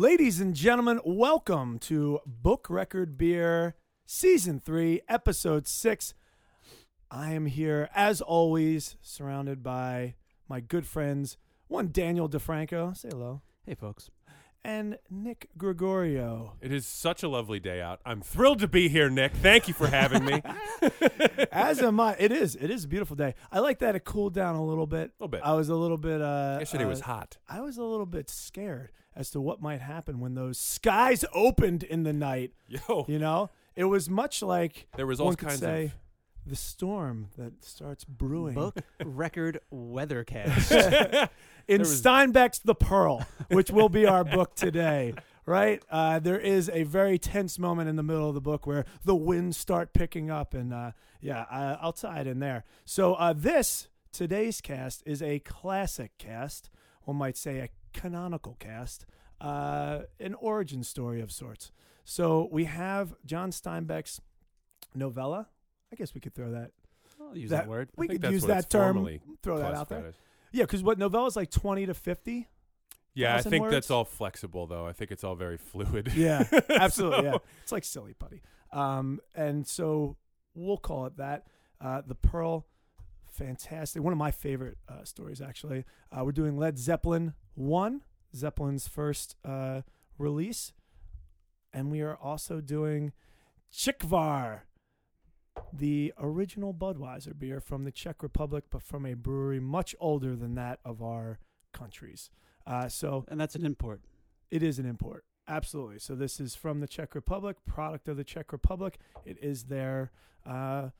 Ladies and gentlemen, welcome to Book Record Beer Season 3, Episode 6. I am here, as always, surrounded by my good friends, one Daniel DeFranco, say hello, Hey, folks. and Nick Gregorio. It is such a lovely day out. I'm thrilled to be here, Nick. Thank you for having me. As am I. It is. It is a beautiful day. I like that it cooled down a little bit. A little bit. I was a little bit. Uh, Yesterday uh, was hot. I was a little bit scared as to what might happen when those skies opened in the night. Yo, You know, it was much like there was all one could kinds say of. the storm that starts brewing. Book record weathercast. in was- Steinbeck's The Pearl, which will be our book today. Right, uh, there is a very tense moment in the middle of the book where the winds start picking up, and uh, yeah, I, I'll tie it in there. So uh, this today's cast is a classic cast, one might say a canonical cast, uh, an origin story of sorts. So we have John Steinbeck's novella. I guess we could throw that. I'll use That- that, word. We I think could that's use what that term. Throw that out there. Yeah, because what novella is like twenty to fifty. Yeah, I think words? that's all flexible, though. I think it's all very fluid. Yeah, absolutely. So- Yeah, it's like silly putty. Um, and so we'll call it that. Uh, the Pearl, fantastic. One of my favorite uh, stories, actually. Uh, we're doing Led Zeppelin one, Zeppelin's first uh, release, and we are also doing Czechvar, the original Budweiser beer from the Czech Republic, but from a brewery much older than that of our countries. Uh, so And that's an import. it is an import. Absolutely. So this is from the Czech Republic, product of the Czech Republic. It is their uh,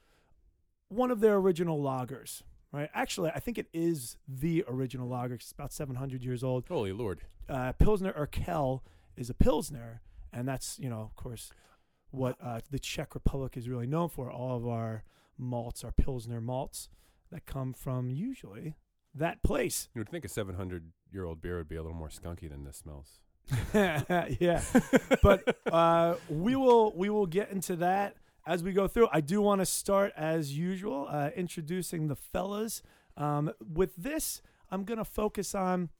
one of their original lagers, right? Actually, I think it is the original lager. It's about 700 years old. Holy Lord. Uh, Pilsner Urquell is a Pilsner, and that's, you know, of course, what uh, the Czech Republic is really known for. All of our malts are Pilsner malts that come from usually that place. You would think a 700 year old beer would be a little more skunky than this smells. yeah, but uh, we will we will get into that as we go through. I do want to start as usual, uh, introducing the fellas. Um, with this, I'm gonna focus on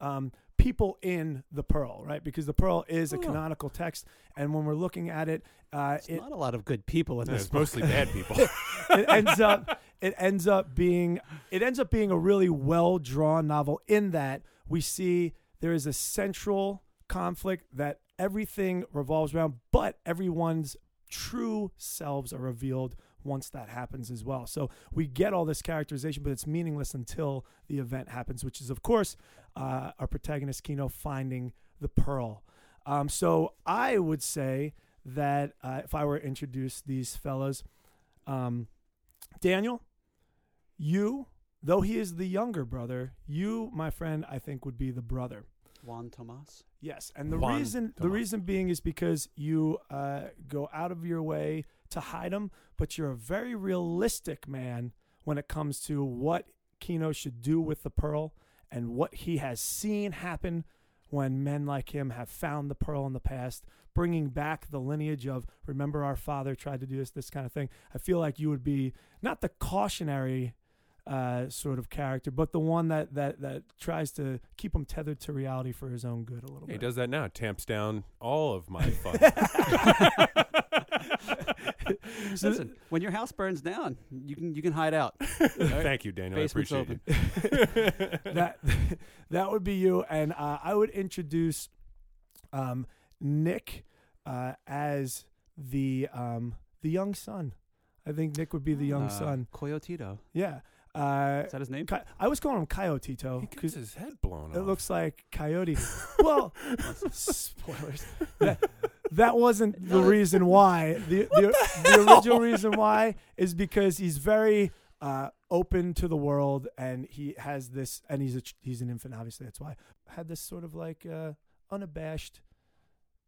um, people in the Pearl, right? Because the Pearl is a Oh. canonical text, and when we're looking at it, uh, It's it, not a lot of good people in Yeah, this it's book. mostly bad people. it ends up it ends up being it ends up being a really well drawn novel in that we see there is a central conflict that everything revolves around but everyone's true selves are revealed once that happens as well so we get all this characterization but it's meaningless until the event happens which is of course uh, our protagonist kino finding the pearl um, so i would say that uh, if i were to introduce these fellows um, Daniel, you, though he is the younger brother, you, my friend, I think would be the brother. Juan Tomas. Yes, and the Juan reason the reason being is because you uh, go out of your way to hide him, but you're a very realistic man when it comes to what Kino should do with the pearl and what he has seen happen when men like him have found the pearl in the past, bringing back the lineage of remember our father tried to do this, this kind of thing. I feel like you would be not the cautionary uh, sort of character, but the one that, that, that tries to keep him tethered to reality for his own good a little he bit. He does that now. Tamps down all of my fun. So Listen, when your house burns down, you can you can hide out. Thank you, Daniel. I appreciate open. you. that that would be you, and uh, I would introduce um, Nick uh, as the um, the young son. I think Nick would be the young Uh, son. Coyotito. Yeah, uh, Is that his name? Coy- I was calling him Coyotito He gets because his head blown it off. looks like coyote. well, spoilers. That, that wasn't the reason why. The the, the original reason why is because he's very uh, open to the world, and he has this, and he's a ch- he's an infant. Obviously, that's why had this sort of like uh, unabashed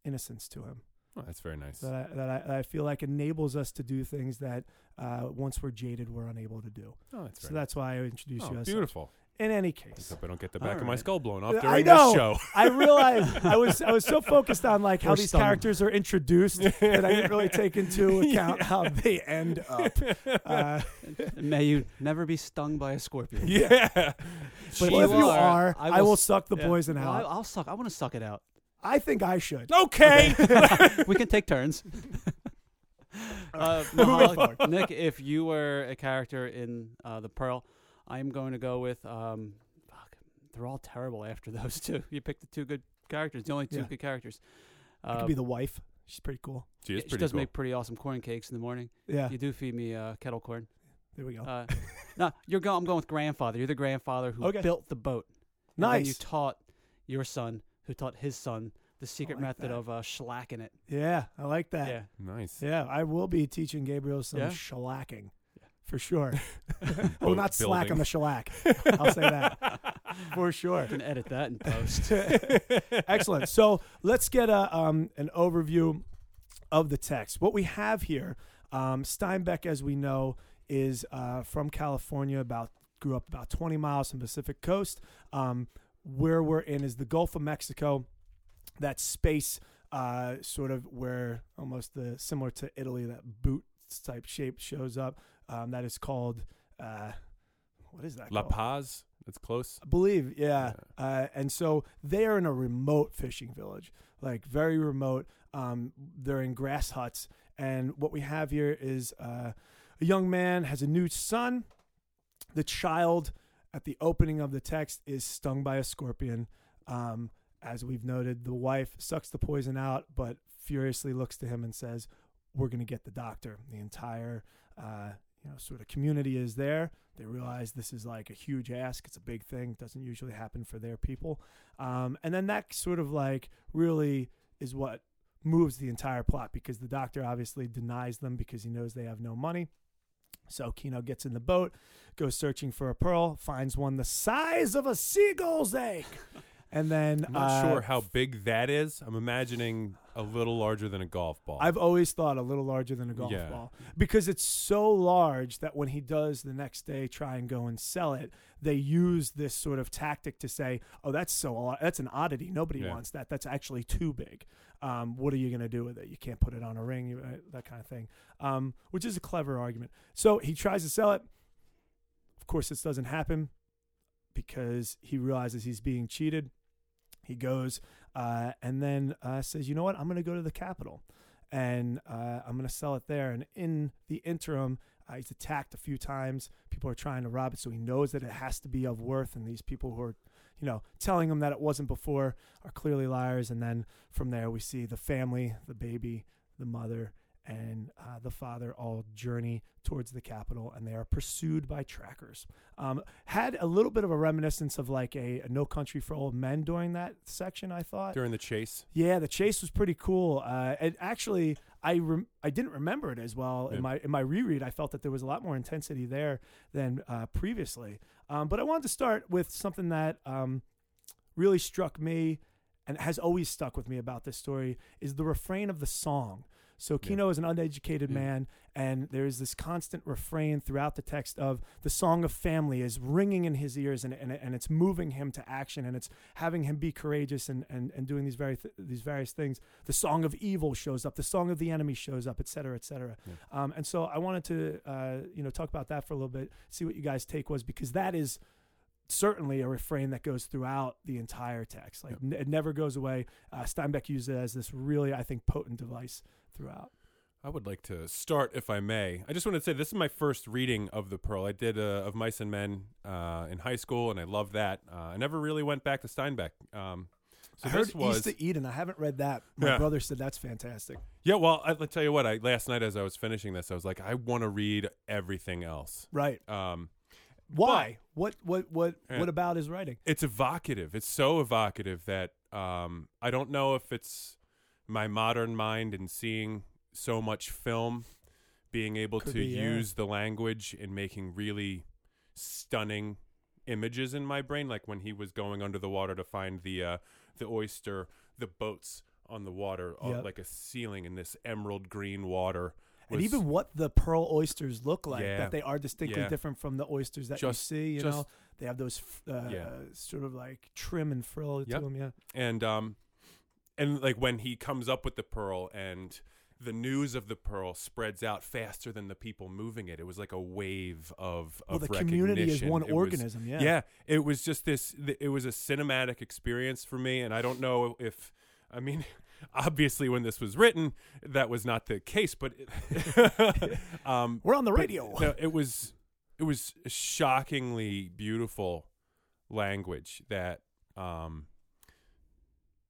innocence to him Oh, that's very nice. that I, that I, that I feel like enables us to do things that uh, once we're jaded, we're unable to do. Oh, that's So very that's why I introduced oh, you as such. beautiful. In any case, I case, hope I don't get the All back of my skull blown off I during know. this show. I realized I was I was so focused on like how Or these stung. characters are introduced that I didn't really take into account how they end up. Uh, May you never be stung by a scorpion. yeah. but if you are. are, I I will, will suck the Yeah. poison out. I, I'll suck. I want to suck it out. I think I should. Okay. we can take turns. uh, Moving Mahal- Nick, if you were a character in uh, the Pearl, I'm going to go with. Um, fuck, they're all terrible after those two. You picked the two good characters, the only two Yeah. good characters. I Uh, could be the wife. She's pretty cool. She is she pretty does cool. make pretty awesome corn cakes in the morning. Yeah. You do feed me uh, kettle corn. There we go. Uh, no, you're going. I'm going with grandfather. You're the grandfather who Okay. built the boat. Nice. And then you nice. taught your son, who taught his son, the secret like method that. of uh, shellacking it. Yeah, I like that. Yeah. nice. Yeah, I will be teaching Gabriel some Yeah? shellacking for sure. Boat well, not slack building. on the shellac. I'll say that for sure. You can edit that in post. Excellent. So let's get a um, an overview of the text. What we have here, um, Steinbeck, as we know, is uh, from California. About grew up about 20 miles from Pacific coast. Um, where we're in is the Gulf of Mexico. That space, uh, sort of where almost the similar to Italy, that boot type shape shows up. Um, that is called. Uh, what is that? La called? Paz. That's close. I believe, yeah. Uh, and so they are in a remote fishing village, like very remote. Um, they're in grass huts, and what we have here is uh, a young man has a new son. The child, at the opening of the text, is stung by a scorpion. Um, as we've noted, the wife sucks the poison out, but furiously looks to him and says, "We're going to get the doctor." The entire, uh, you know, sort of community is there. They realize this is like a huge ask. It's a big thing. It Doesn't usually happen for their people. Um, and then that sort of like really is what moves the entire plot because the doctor obviously denies them because he knows they have no money. So Kino gets in the boat, goes searching for a pearl, finds one the size of a seagull's egg. And then I'm not uh, sure how big that is. I'm imagining a little larger than a golf ball. I've always thought a little larger than a golf Yeah. ball because it's so large that when he does the next day try and go and sell it, they use this sort of tactic to say, "Oh, that's so that's an oddity. Nobody Yeah. wants that. That's actually too big. Um, what are you going to do with it? You can't put it on a ring, you- uh, that kind of thing." Um, which is a clever argument. So he tries to sell it. Of course, this doesn't happen because he realizes he's being cheated. He goes uh, and then uh, says, "You know what? I'm going to go to the capital, and uh, I'm going to sell it there." And in the interim, uh, he's attacked a few times. People are trying to rob it, so he knows that it has to be of worth. And these people who are, you know, telling them that it wasn't before are clearly liars. And then from there, we see the family, the baby, the mother, and uh, the father all journey towards the capital, and they are pursued by trackers. Um, had a little bit of a reminiscence of like a, a No Country for Old Men during that section. I thought. During the chase. Yeah, the chase was pretty cool. Uh, and actually, I rem- I didn't remember it as well Yeah. in my in my reread. I felt that there was a lot more intensity there than uh, previously. Um, but I wanted to start with something that um, really struck me and has always stuck with me about this story is the refrain of the song. So Yeah. Kino is an uneducated Yeah. man, and there is this constant refrain throughout the text of the song of family is ringing in his ears, and and, and it's moving him to action, and it's having him be courageous and, and, and doing these very th- these various things. The song of evil shows up, the song of the enemy shows up, et cetera, et cetera. Yeah. Um, and so I wanted to uh, you know talk about that for a little bit, see what you guys' take was because that is certainly a refrain that goes throughout the entire text. Like n- it never goes away. Uh, Steinbeck used it as this really, I think, potent device throughout. I would like to start, if I may. I just want to say this is my first reading of the Pearl. I did uh, of Mice and Men uh, in high school, and I loved that. Uh, I never really went back to Steinbeck. Um, so I heard was East of Eden. I haven't read that. My Yeah. brother said that's fantastic. yeah. Well, I, I'll tell you what. I last night as I was finishing this, I was like, I want to read everything else. Right. Um, Why? what what what Yeah. what about his writing? it's evocative. It's so evocative that um, I don't know if it's my modern mind and seeing so much film, being able Could to be, yeah. use the language and making really stunning images in my brain. Like when he was going under the water to find the uh, the oyster, the boats on the water, uh, Yep. like a ceiling in this emerald green water. And was even what the pearl oysters look like, Yeah. that they are distinctly Yeah. different from the oysters that Just- you see. You just- know, they have those f- uh, Yeah. sort of like trim and frill to Yep. them. Yeah. and um and like when he comes up with the pearl and the news of the pearl spreads out faster than the people moving it it was like a wave of of Well, the community is one It was- organism. yeah. yeah it was just this it was a cinematic experience for me and i don't know if I mean, obviously, when this was written, that was not the case. But it, um, We're on the but, radio. no, it was it was shockingly beautiful language that um,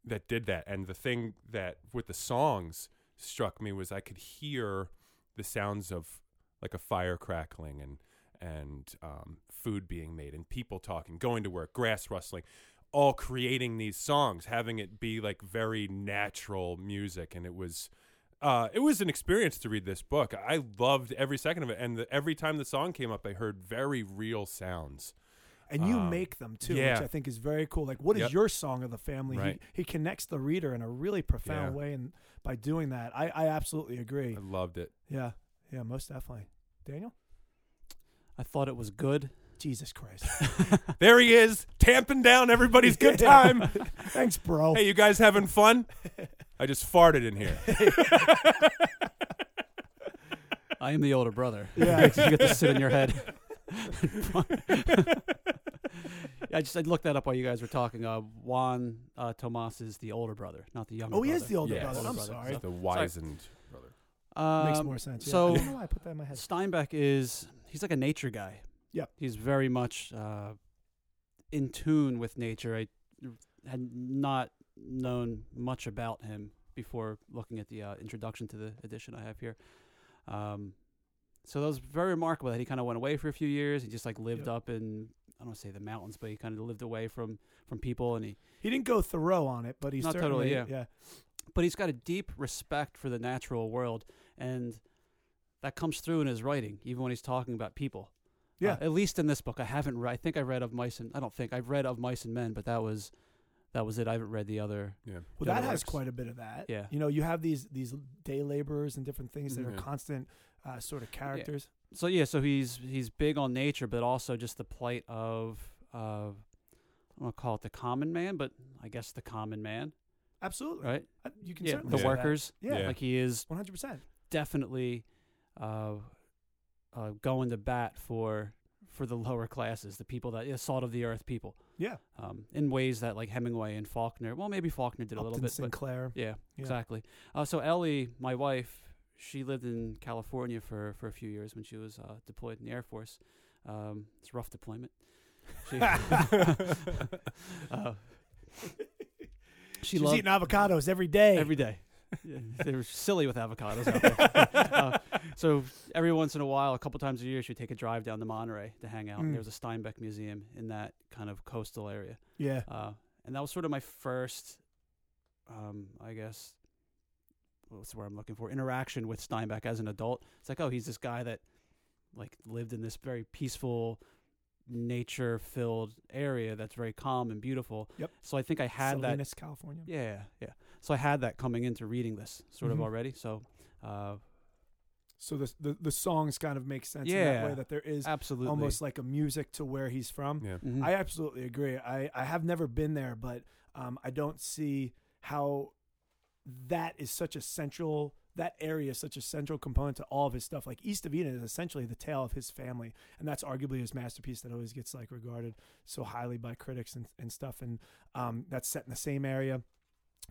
that did that. And the thing that with the songs struck me was I could hear the sounds of like a fire crackling and and um, food being made and people talking, going to work, grass rustling, all creating these songs, having it be like very natural music, and it was. Uh, it was an experience to read this book. I loved every second of it, and the, every time the song came up, I heard very real sounds. And you um, make them too, yeah. which I think is very cool. Like, what is Yep. your song of the family? Right. He, he connects the reader in a really profound Yeah. way, and by doing that, I, I absolutely agree. I loved it. Yeah, yeah, most definitely. Daniel, I thought it was good. Jesus Christ, There he is, tamping down everybody's good time. thanks, bro. hey, you guys having fun? I just farted in here. I am the older brother. Yeah. you get to sit in your head. I just I looked that up while you guys were talking. Uh, Juan uh, Tomas is the older brother, not the younger. oh, he brother. is the older Yes. brother. I'm brother. sorry. So- the wizened brother. Makes Um, more sense. Yeah. so- I don't know why I put that in my head. Steinbeck is he's like a nature guy. Yeah. He's very much uh, in tune with nature. I had not known much about him before looking at the uh, introduction to the edition I have here. Um, so that was very remarkable that he kind of went away for a few years. He just like lived Yep. up in I don't want to say the mountains, but he kind of lived away from from people, and he He didn't go Thoreau on it, but he's Not certainly totally, yeah. yeah. but he's got a deep respect for the natural world, and that comes through in his writing, even when he's talking about people. Yeah. Uh, at least in this book, I haven't. Re- I think I read of mice and I don't think I've read of mice and men, but that was that was it. I haven't read the other. Yeah. Well, that other has works. quite a bit of that. Yeah. You know, you have these these day laborers and different things that Mhm. are constant uh, sort of characters. So yeah, so he's he's big on nature, but also just the plight of uh, I don't want to call it the common man, but I guess the common man, Absolutely. right? You can Yeah, certainly the say that. workers. Yeah. Yeah. Like he is One hundred percent. definitely uh, uh, going to bat for for the lower classes, the people that yeah, salt of the earth people, Yeah. um, in ways that like Hemingway and Faulkner. Well, maybe Faulkner did a little Upton bit, but Sinclair. yeah, Yeah. exactly. Uh, so Ellie, my wife, she lived in California for for a few years when she was uh, deployed in the Air Force. Um, it's a rough deployment. She, uh, she She's loved eating avocados every day. every day. Yeah, they were silly with avocados out there. uh, so every once in a while, a couple times a year, she'd take a drive down to Monterey to hang out. Mm. There was a Steinbeck museum in that kind of coastal area. yeah. Uh, and that was sort of my first, um, I guess, what's the word I'm looking for? Interaction with Steinbeck as an adult. It's like, oh, he's this guy that like lived in this very peaceful, nature-filled area that's very calm and beautiful. Yep. So I think I had that Salinas, California. yeah, yeah. So I had that coming into reading this sort Mhm. of already. So, uh, So the, the the songs kind of make sense in that way that there is absolutely. almost like a music to where he's from. Yeah. Mhm. I absolutely agree. I, I have never been there, but um, I don't see how that is such a central that area is such a central component to all of his stuff. Like East of Eden is essentially the tale of his family, and that's arguably his masterpiece that always gets like regarded so highly by critics and, and stuff. And um, that's set in the same area.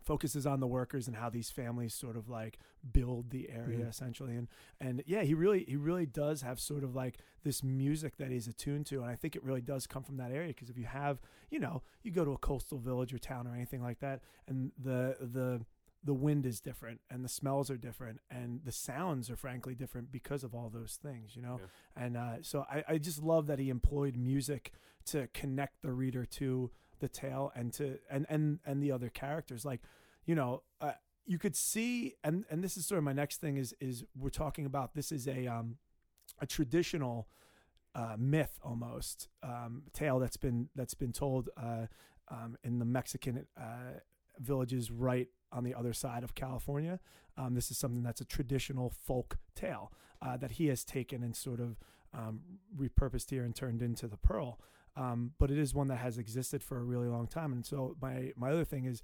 Focuses on the workers and how these families sort of like build the area Mhm. essentially, and and yeah, he really he really does have sort of like this music that he's attuned to, and I think it really does come from that area because if you have you know you go to a coastal village or town or anything like that, and the the the wind is different and the smells are different and the sounds are frankly different because of all those things you know Yeah. and uh, so I, I just love that he employed music to connect the reader to the tale and to and and and the other characters like you know uh, you could see and and this is sort of my next thing is is we're talking about this is a um a traditional uh, myth almost um, tale that's been that's been told uh, um, in the Mexican uh, villages right on the other side of California. Um, this is something that's a traditional folk tale uh, that he has taken and sort of um, repurposed here and turned into the Pearl. Um, but it is one that has existed for a really long time. And so my my other thing is,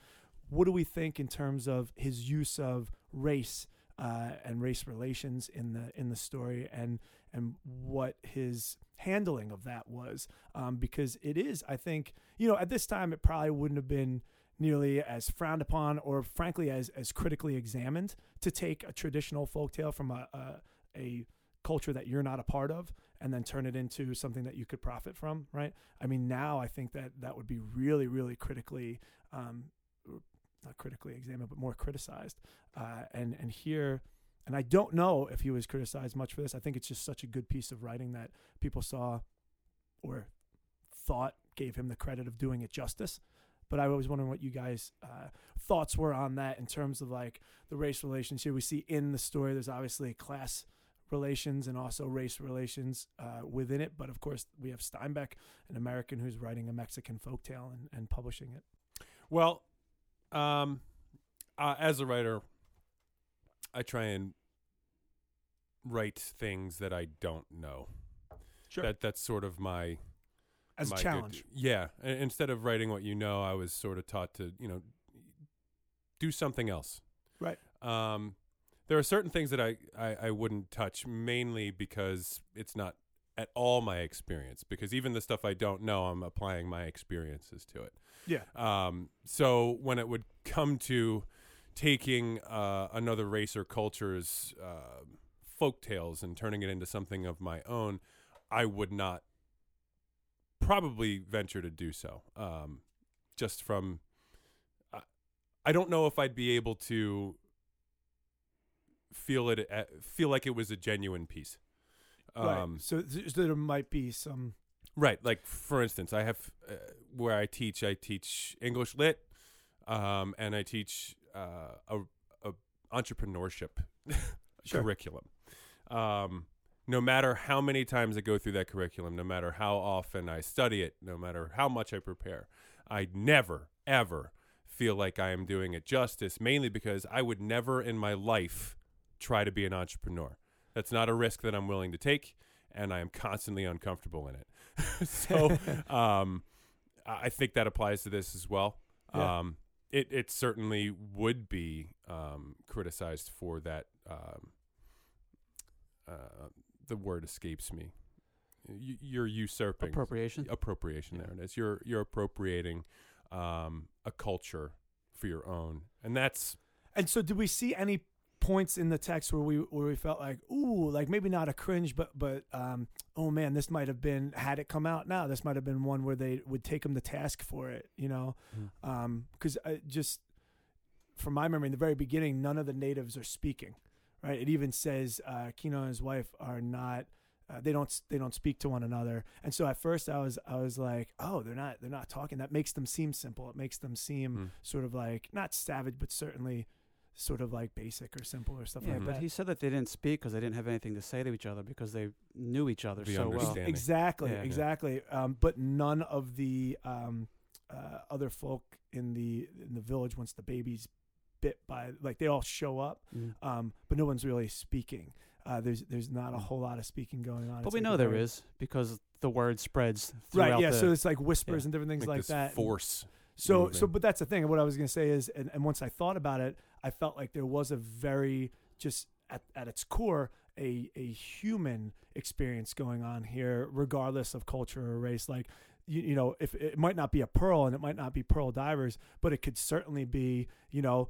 what do we think in terms of his use of race uh, and race relations in the in the story and and what his handling of that was? Um, because it is, I think, you know, at this time it probably wouldn't have been nearly as frowned upon or frankly as as critically examined to take a traditional folktale from a, a a culture that you're not a part of and then turn it into something that you could profit from right? I mean now i think that that would be really really critically um not critically examined but more criticized. Uh and and here and i don't know if he was criticized much for this. I think it's just such a good piece of writing that people saw or thought gave him the credit of doing it justice but I was wondering what you guys' uh, thoughts were on that in terms of like the race relations here. We see in the story there's obviously class relations and also race relations uh, within it, but of course we have Steinbeck, an American who's writing a Mexican folktale and, and publishing it. Well, um, uh, as a writer, I try and write things that I don't know. Sure. That that's sort of my As a challenge. Good, yeah. Instead of writing what you know, I was sort of taught to you know do something else. Right. Um, there are certain things that I, I I wouldn't touch mainly because it's not at all my experience. Because even the stuff I don't know, I'm applying my experiences to it. Yeah. Um, so when it would come to taking uh, another race or culture's uh, folk tales and turning it into something of my own, I would not probably venture to do so. Um, just from, I, I don't know if I'd be able to feel it, uh, feel like it was a genuine piece. right. Um, So, th- so there might be some. Right. Like for instance, I have uh, where I teach. I teach English lit, um, and I teach uh, a, a entrepreneurship Sure. curriculum. Um, no matter how many times I go through that curriculum, no matter how often I study it, no matter how much I prepare, I never ever feel like I am doing it justice. Mainly because I would never in my life try to be an entrepreneur. That's not a risk that I'm willing to take, and I am constantly uncomfortable in it. so um, I think that applies to this as well. Yeah. Um, it it certainly would be um, criticized for that. Um, uh, the word escapes me. You, you're usurping Appropriation. appropriation. Yeah. There it is. You're you're appropriating um, a culture for your own, and that's And so, did we see any points in the text where we where we felt like, ooh, like maybe not a cringe, but but um, oh man, this might have been had it come out now. This might have been one where they would take him to task for it, you know, because I just from my memory in the very beginning, none of the natives are speaking. Right? It even says uh, Kino and his wife are not. Uh, they don't they don't speak to one another, and so at first I was I was like, oh, they're not they're not talking. That makes them seem simple. It makes them seem Mm. sort of like not savage, but certainly sort of like basic or simple or stuff Yeah, like but that. But he said that they didn't speak because they didn't have anything to say to each other because they knew each other The so well. exactly, Yeah. exactly. Um, but none of the um, uh, other folk in the in the village once the baby's bit by like they all show up, Mm. um, but no one's really speaking. Uh, there's there's not a Mm. whole lot of speaking going on. But It's we like know a there very- is because the word spreads Right, yeah. the- so it's like whispers yeah. and different things like, like, this that. force. So moving. so but that's the thing. What I was gonna say is and, and once I thought about it, I felt like there was a very just at, at its core a a human experience going on here, regardless of culture or race. Like you, you know, if it might not be a pearl and it might not be pearl divers, but it could certainly be, you know,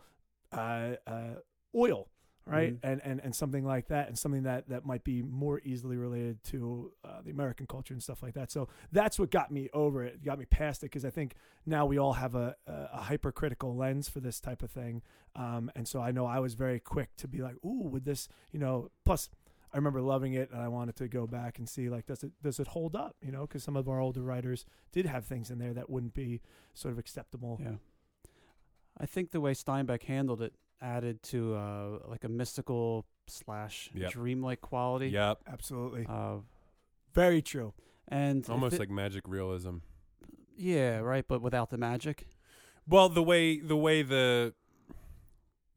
uh, uh, oil. Right, Mhm. and, and and something like that, and something that that might be more easily related to uh, the American culture and stuff like that. So that's what got me over it, got me past it, because I think now we all have a, a, a hypercritical lens for this type of thing. Um, and so I know I was very quick to be like, ooh, would this, you know, plus I remember loving it and I wanted to go back and see like, does it, does it hold up? You know, because some of our older writers did have things in there that wouldn't be sort of acceptable. Yeah. I think the way Steinbeck handled it added to uh, like a mystical slash Yep. dreamlike quality. Yep. Absolutely. Uh, Very true. and Almost it- like magic realism. yeah, right, but without the magic. Well, the way the way the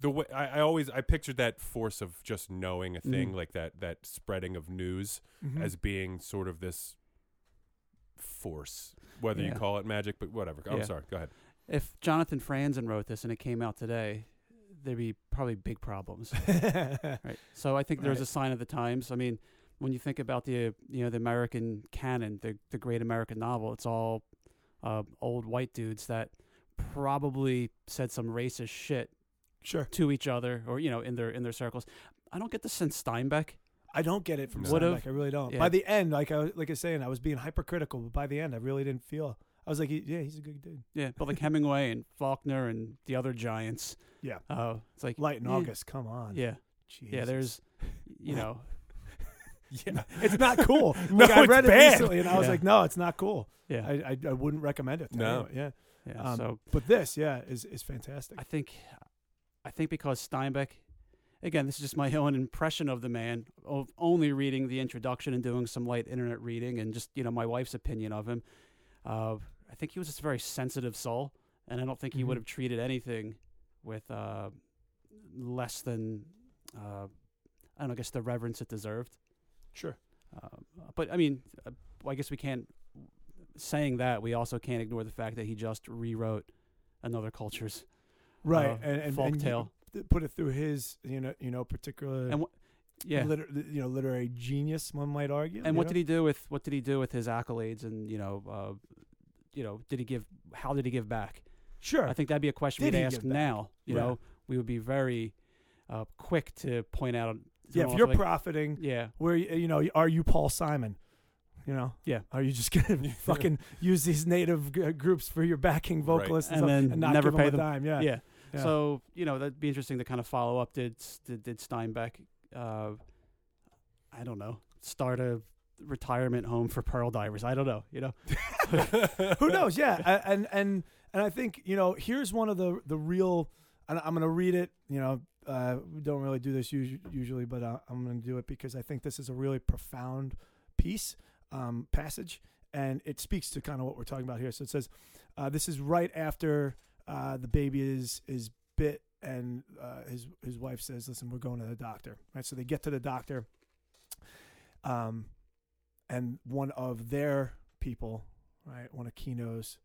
the way I, I always I pictured that force of just knowing a thing Mhm. like that that spreading of news Mhm. as being sort of this force, whether you call it magic, but whatever. I'm Yeah. sorry. Go ahead. If Jonathan Franzen wrote this and it came out today, there'd be probably big problems. Right. So I think there's Right. a sign of the times. I mean, when you think about the you know the American canon, the the great American novel, it's all uh, old white dudes that probably said some racist shit Sure. to each other or you know in their in their circles. I don't get the sense Steinbeck. I don't get it from Steinbeck. I really don't. yeah. By the end, like I like I was saying, I was being hypercritical, but by the end, I really didn't feel. I was like, yeah, he's a good dude. Yeah, but like Hemingway and Faulkner and the other giants. Yeah. Uh, it's like Light in yeah, August, come on. Yeah, Jesus. yeah. There's, you know, Yeah. it's not cool. No, like, I it's read it bad. recently, and I was Yeah. like, no, it's not cool. yeah, I, I I wouldn't recommend it. to No. anyone. Yeah. yeah. um, so But this, yeah, is is fantastic. I think, I think because Steinbeck, again, this is just my own impression of the man, of only reading the introduction and doing some light internet reading, and just you know my wife's opinion of him. Uh, I think he was just a very sensitive soul, and I don't think he Mhm. would have treated anything with uh, less than, uh, I don't know, I guess the reverence it deserved. Sure. Um, but I mean, uh, I guess we can't. Saying that, we also can't ignore the fact that he just rewrote another culture's Right. uh, and and, folk and tale. put it through his, you know, you know, particular, And wh- yeah, liter- you know, literary genius. One might argue. and what did he do with what did he do with his accolades? And you know, uh, you know, did he give? How did he give back? Sure. I think that'd be a question Did we'd ask now. You Right. know, we would be very uh, quick to point out. yeah. If you're like, profiting, yeah, where you know, are you Paul Simon? You know. Yeah. Are you just gonna fucking use these native g- groups for your backing Right. vocalists and, And then and not never give pay them a them. dime? Yeah. yeah, Yeah. So you know, that'd be interesting to kind of follow up. Did did, did Steinbeck? Uh, I don't know. Start a retirement home for pearl divers. I don't know. You know. Who knows? Yeah, and and and I think you know here's one of the the real. And I'm going to read it. You know, uh, we don't really do this usu- usually, but uh, I'm going to do it because I think this is a really profound piece um, passage, and it speaks to kind of what we're talking about here. So it says, uh, "This is right after uh, the baby is is bit." And uh, his his wife says, "Listen, we're going to the doctor." Right, so they get to the doctor, um, and one of their people, right, one of Kino's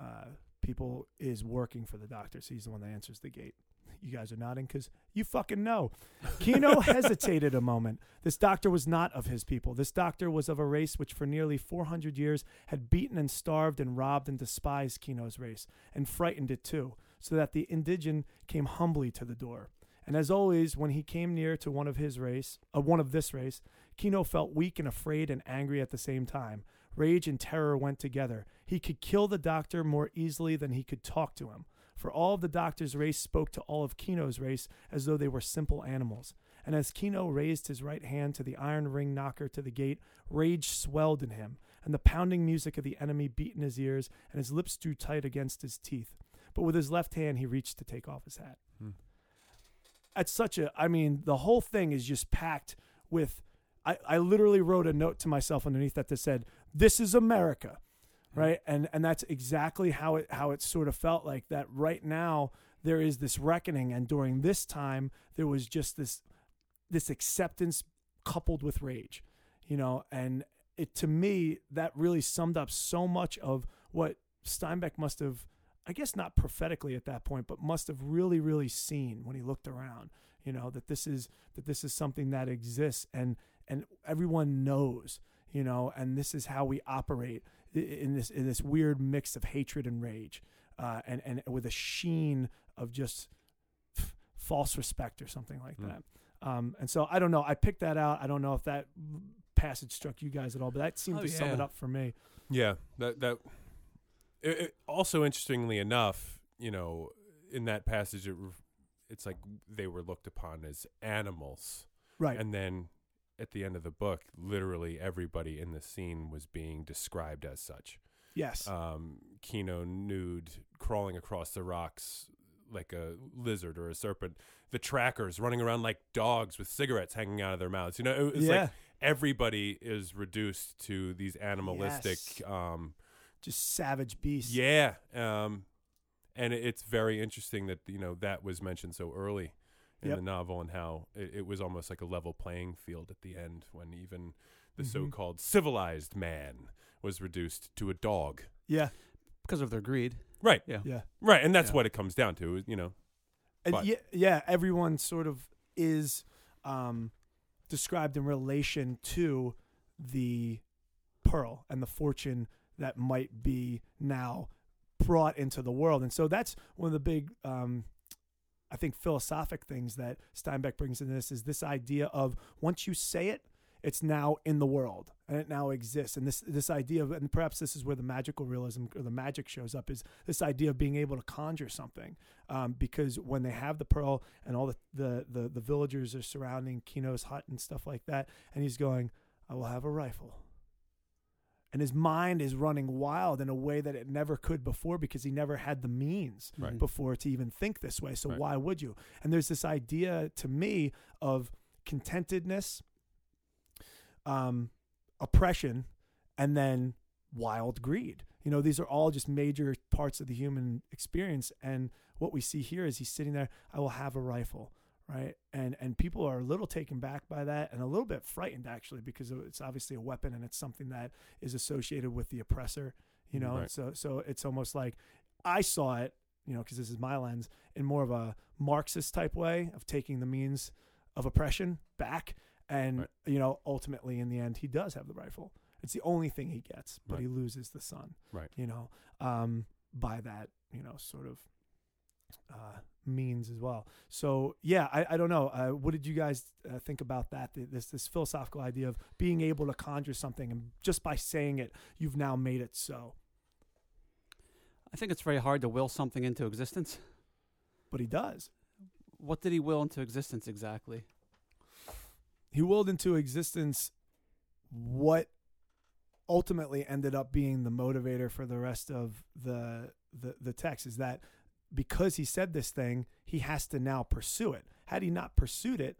uh, people is working for the doctor. So he's the one that answers the gate. You guys are nodding because you fucking know. Kino hesitated a moment. This doctor was not of his people. This doctor was of a race which, for nearly 400 years, had beaten and starved and robbed and despised Kino's race and frightened it too, so that the indigene came humbly to the door. And as always, when he came near to one of his race, uh, one of this race, Kino felt weak and afraid and angry at the same time. Rage and terror went together. He could kill the doctor more easily than he could talk to him. For all of the doctor's race spoke to all of Kino's race as though they were simple animals. And as Kino raised his right hand to the iron ring knocker to the gate, rage swelled in him, and the pounding music of the enemy beat in his ears, and his lips drew tight against his teeth. But with his left hand, he reached to take off his hat. Hmm. That's such a, I mean, the whole thing is just packed with. I, I literally wrote a note to myself underneath that that said, "This is America," right? And and that's exactly how it how it sort of felt like that. Right now, there is this reckoning, and during this time, there was just this this acceptance coupled with rage, you know. And it to me that really summed up so much of what Steinbeck must have, I guess, not prophetically at that point, but must have really really seen when he looked around. You know that this is that this is something that exists, and and everyone knows, you know, and this is how we operate in this in this weird mix of hatred and rage, uh, and and with a sheen of just f- false respect or something like Mm. that. Um, and so I don't know. I picked that out. I don't know if that passage struck you guys at all, but that seemed Oh, to sum it up for me. Yeah, that that. It, it, also, interestingly enough, you know, in that passage, it, it's like they were looked upon as animals, Right. and then at the end of the book, literally everybody in the scene was being described as such. yes. Um, Kino nude, crawling across the rocks like a lizard or a serpent. The trackers running around like dogs with cigarettes hanging out of their mouths. You know, it was yeah. like everybody is reduced to these animalistic. Yes. Um, just savage beasts. yeah, um, and it's very interesting that you know that was mentioned so early in Yep. the novel and how it, it was almost like a level playing field at the end when even the Mhm. so-called civilized man was reduced to a dog. Yeah. because of their greed. Right, Yeah. Yeah. right, and that's Yeah. what it comes down to. You know, And yeah, yeah, everyone sort of is um, described in relation to the pearl and the fortune that might be now brought into the world. And so that's one of the big, um, I think, philosophic things that Steinbeck brings in this is this idea of once you say it, it's now in the world and it now exists. And this this idea of, and perhaps this is where the magical realism or the magic shows up, is this idea of being able to conjure something. Um, because when they have the pearl and all the, the the the villagers are surrounding Kino's hut and stuff like that, and he's going, "I will have a rifle." And his mind is running wild in a way that it never could before because he never had the means Mm-hmm. Right. before to even think this way. So Right. why would you? And there's this idea to me of contentedness, um, oppression, and then wild greed. You know, these are all just major parts of the human experience. And what we see here is he's sitting there. I will have a rifle, right? And and people are a little taken back by that and a little bit frightened actually because it's obviously a weapon and it's something that is associated with the oppressor. You know, Right. so so it's almost like I saw it, you know, because this is my lens, in more of a Marxist type way of taking the means of oppression back. And, Right. you know, ultimately in the end, he does have the rifle. It's the only thing he gets, but Right. he loses the son, Right. you know, um, by that, you know, sort of uh, means as well. So, yeah, I, I don't know. Uh, what did you guys uh, think about that? This, this philosophical idea of being able to conjure something and just by saying it, you've now made it so. I think it's very hard to will something into existence. But he does. What did he will into existence exactly? he willed into existence what ultimately ended up being the motivator for the rest of the the, the text is that because he said this thing he has to now pursue it had he not pursued it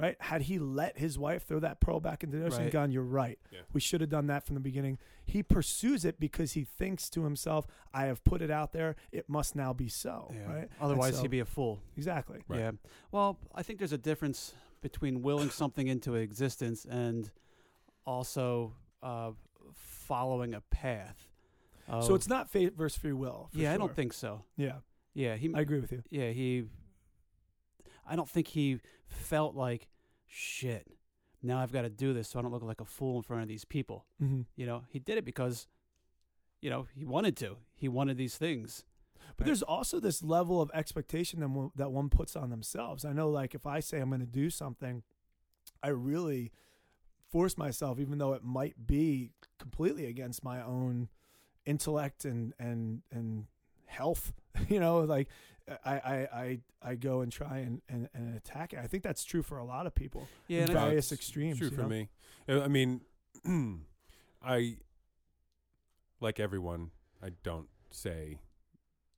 right had he let his wife throw that pearl back into the ocean and Right. gone you're right Yeah. we should have done that from the beginning he pursues it because he thinks to himself i have put it out there it must now be so right Otherwise, so- he'd be a fool. exactly Right. Yeah. Well, I think there's a difference between willing something into existence and also uh, following a path. so it's not fate versus free will for yeah, I don't think so. yeah Yeah, he. i agree with you yeah, he. I don't think he felt like shit. Now I've got to do this so I don't look like a fool in front of these people. mm-hmm. You know, he did it because, you know, he wanted to. He wanted these things. But there's also this level of expectation that that one puts on themselves. I know, like, if I say I'm going to do something, I really force myself, even though it might be completely against my own intellect and and and health. You know, like I I I, I go and try and, and, and attack it. I think that's true for a lot of people. Yeah, in various extremes. True for know? me. Uh, I mean, I like everyone. I don't say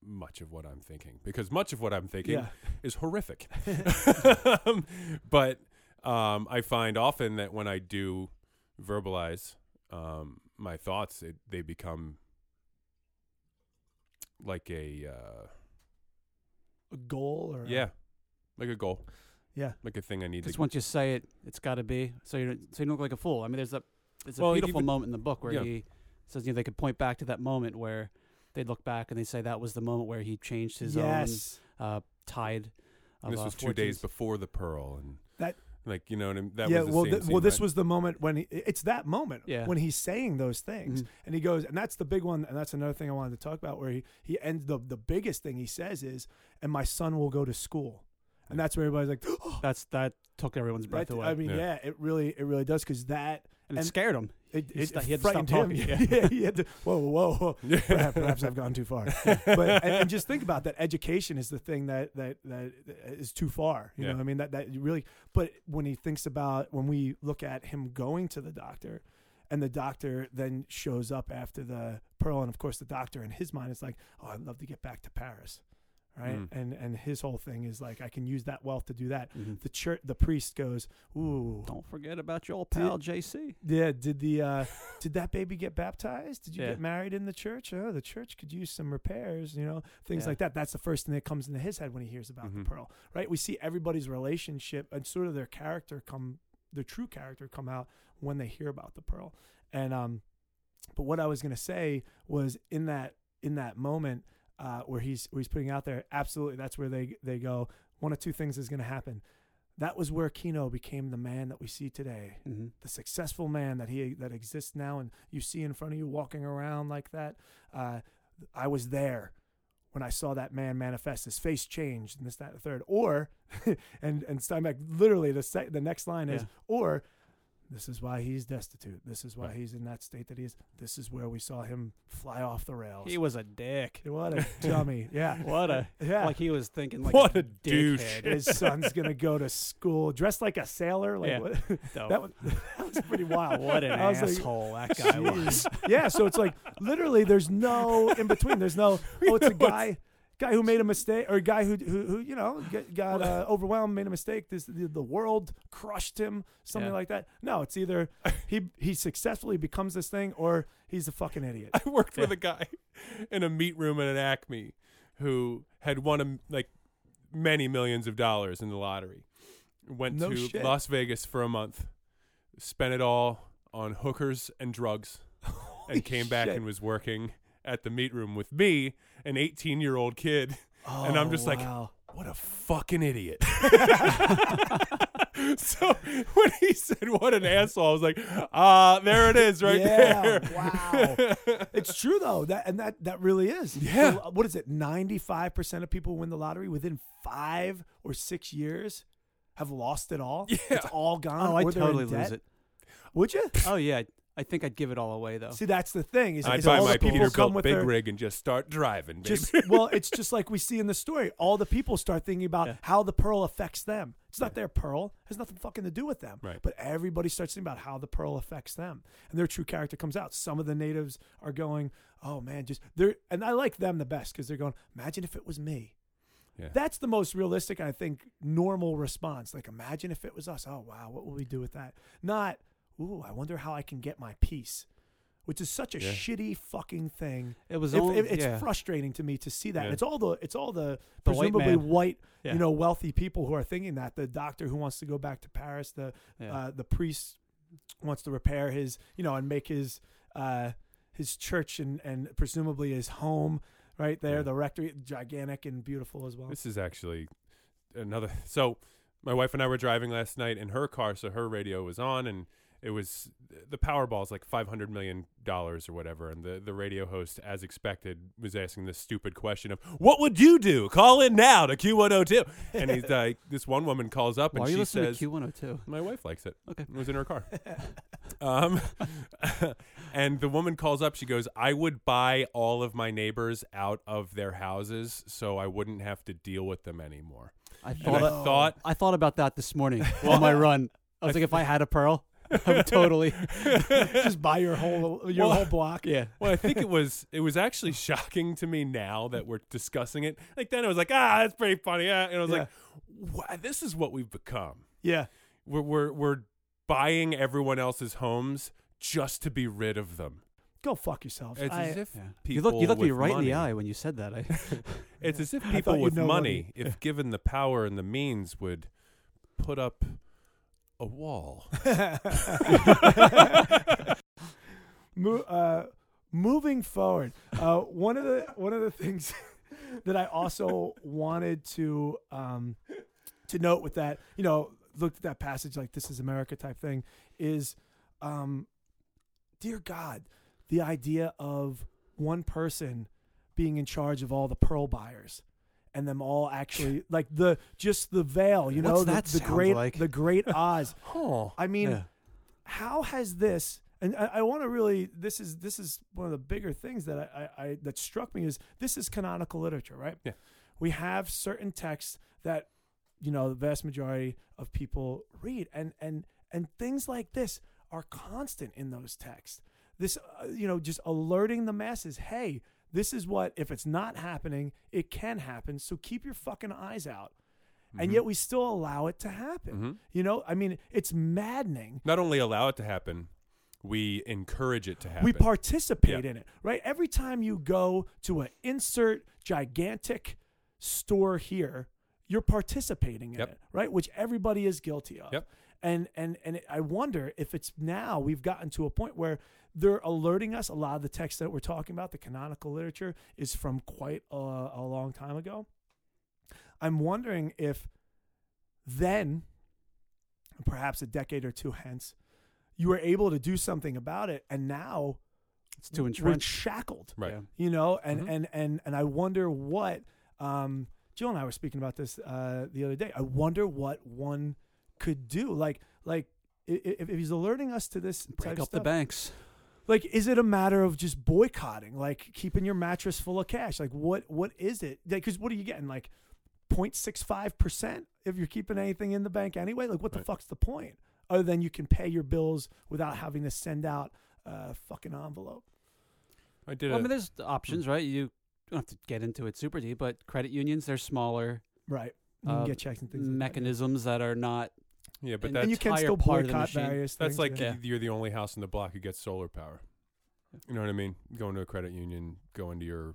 much of what I'm thinking because much of what I'm thinking Yeah. is horrific. Um, but um, I find often that when I do verbalize um, my thoughts, it, they become like a uh, A goal or yeah, like a goal, yeah. like a thing I need Because to. once you say it, it's got to be. So you don't, so you don't look like a fool. I mean, there's a there's a Well, beautiful even- moment in the book where yeah. he says you know they could point back to that moment where they look back and they say that was the moment where he changed his yes. own uh, tide. Of, this uh, was two days before the pearl, and That- like you know, what I mean? that yeah, was the well, same th- scene, well, this right? was the moment when he, it's that moment Yeah. when he's saying those things, Mhm. and he goes, and that's the big one, and that's another thing I wanted to talk about, where he he ends the the biggest thing he says is, and my son will go to school, and that's where everybody's like, oh, That's that took everyone's breath that- away. I mean, Yeah. yeah. it really it really does because that and it scared him. It, it, it he had to stop frightened him. Yeah, yeah. he had to. Whoa, whoa, whoa. perhaps, perhaps I've gone too far. But and, and just think about that. Education is the thing that that that is too far. You Yeah. know, what I mean that that really. But when he thinks about when we look at him going to the doctor, and the doctor then shows up after the pearl, and of course the doctor in his mind is like, oh, I'd love to get back to Paris, right? Mm. And and his whole thing is like, I can use that wealth to do that. Mhm. The church, the priest goes, ooh. Don't forget about your old pal JC. Yeah, did the uh did that baby get baptized? Did you Yeah. get married in the church? Oh, the church could use some repairs, you know, things Yeah. like that. That's the first thing that comes into his head when he hears about Mhm. the pearl. Right? We see everybody's relationship and sort of their character come their true character come out when they hear about the pearl. And um but what I was going to say was in that in that moment uh where he's where he's putting out there absolutely that's where they they go one of two things is going to happen. That was where Kino became the man that we see today Mm-hmm. the successful man that he that exists now and you see in front of you walking around like that uh, I was there when I saw that man manifest. His face changed, and this, that, and the third. Or, and and Steinbeck literally the se- the next line is, Yeah. or this is why he's destitute. This is why Right. he's in that state that he is. This is where we saw him fly off the rails. He was a dick. what a dummy! Yeah, What a yeah. like he was thinking like What a, a douche. dickhead. his son's gonna go to school dressed like a sailor. Like Yeah. what? That was that was pretty wild. what an was like, asshole that guy was. Yeah, so it's like literally there's no in between. There's no oh it's a guy guy who made a mistake or a guy who who, who you know get, got uh, overwhelmed, made a mistake. This the, the world crushed him, something Yeah. like that. No, it's either he he successfully becomes this thing or he's a fucking idiot. I worked with a guy in a meat room at an Acme who had won a, like many millions of dollars in the lottery. Went No to shit. Las Vegas for a month, spent it all on hookers and drugs, and came back shit. and was working at the meat room with me, an 18 year old kid. and I'm Oh, just like. What a fucking idiot. so when he said what an asshole, I was like, ah, there it is right Yeah, there. wow. it's true though that and that that really is. Yeah. So, what is it? Ninety five percent of people who win the lottery within five or six years have lost it all. Yeah. It's all gone. Oh, I or they're in totally lose it. Would you? Oh yeah, I, I think I'd give it all away though. See, that's the thing. Is, I'd is buy all my the people Peterbilt come with big their, rig and just start driving, baby. just well, it's just like we see in the story. All the people start thinking about Yeah. how the pearl affects them. It's not their pearl; it has nothing fucking to do with them. Right. But everybody starts thinking about how the pearl affects them, and their true character comes out. Some of the natives are going, "Oh man, just they're," and I like them the best because they're going, "Imagine if it was me." Yeah. That's the most realistic, I think, normal response. Like, imagine if it was us. Oh wow, what will we do with that? Not, ooh, I wonder how I can get my peace. Which is such a Yeah. shitty fucking thing. It was If- only if- it's yeah. frustrating to me to see that. Yeah. It's all the it's all the, The presumably white, Yeah. you know, wealthy people who are thinking that. The doctor who wants to go back to Paris, the uh, the priest wants to repair his, you know, and make his uh, his church and and presumably his home right there. The rectory, gigantic and beautiful as well. This is actually another. So, my wife and I were driving last night in her car, so her radio was on, and it was the Powerball is like five hundred million dollars or whatever, and the the radio host, as expected, was asking this stupid question of "What would you do? Call in now to Q one hundred two. And he's like, this one woman calls up Why and are you she says, Q one hundred two? "My wife likes it. Okay. It was in her car." um, and the woman calls up. She goes, "I would buy all of my neighbors out of their houses, so I wouldn't have to deal with them anymore." I thought I I, thought I thought about that this morning on my run. I was like, if I had a pearl, I totally. Just buy your whole your Well, whole block. Yeah. Well, I think it was it was actually shocking to me now that we're discussing it. Like then it was like, ah, that's pretty funny. Yeah. And I was Yeah. like, wow, this is what we've become. Yeah. We're we're we're buying everyone else's homes just to be rid of them. Go fuck yourself. It's I- as if Yeah. people You look you looked me right in the eye when you said that. I, It's as if people with what money, if given the power and the means, would put up a wall. Mo- uh, moving forward, uh, one of the one of the things that I also wanted to um, to note with that, you know, looked at that passage like "This is America" type thing, is, um, dear God, the idea of one person being in charge of all the pearl buyers. And them all actually like the just the veil, you know, What's the, that the sound great like? the great Oz. Oh, I mean, yeah. how has this and I, I want to really this is this is one of the bigger things that I, I, I that struck me is this is canonical literature right Yeah. we have certain texts that you know the vast majority of people read and and and things like this are constant in those texts this uh, you know just alerting the masses hey this is what if it's not happening it can happen so keep your fucking eyes out and Mhm. yet we still allow it to happen Mhm. you know i mean it's maddening not only allow it to happen, we encourage it to happen. We participate Yeah. in it, right? Every time you go to an insert gigantic store here, you're participating in Yep. it, right? Which everybody is guilty of. Yep. And and and it- I wonder if it's now we've gotten to a point where they're alerting us. A lot of the text that we're talking about, the canonical literature, is from quite a, a long time ago. I'm wondering if then, perhaps a decade or two hence, you were able to do something about it, and now It's too entrenched. we're entrenched. shackled Right. Yeah. you know and Mhm. and and and i wonder what um jill and i were speaking about this uh the other day i wonder what one could do like like i- i- if, if he's alerting us to this Break of up the banks. Like is it a matter of just boycotting like keeping your mattress full of cash like what what is it because what are you getting like 0.65% if you're keeping anything in the bank anyway like what the fuck's the point other than you can pay your bills without having to send out a fucking envelope I did. Well, I a- mean, there's the options, right? You don't have to get into it super deep, but credit unions, they're smaller right you can Uh, get checks and things like that. mechanisms that are not. Yeah, but and- that's and you can still part boycott various That's things, like yeah. Yeah. you're the only house in the block who gets solar power. You know what I mean? Going to a credit union, going to your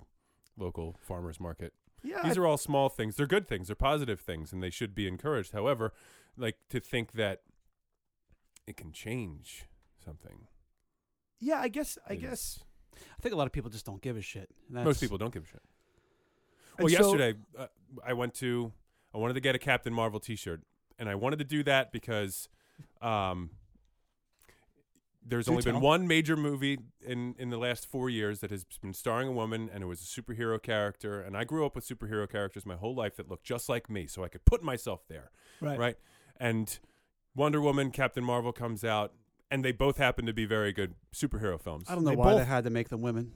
local farmers market. yeah These I- are all small things. They're good things. They're positive things, and they should be encouraged. However, like to think that it can change something. yeah i guess i is- guess I think a lot of people just don't give a shit. And Most people don't give a shit. And Well, so- yesterday uh, I went to. I wanted to get a Captain Marvel T-shirt, and I wanted to do that because um, there's Do only been one major movie in in the last four years that has been starring a woman, and it was a superhero character. And I grew up with superhero characters my whole life that looked just like me, so I could put myself there, right right? And Wonder Woman, Captain Marvel comes out, and they both happen to be very good superhero films. I don't know They why they had to make them women.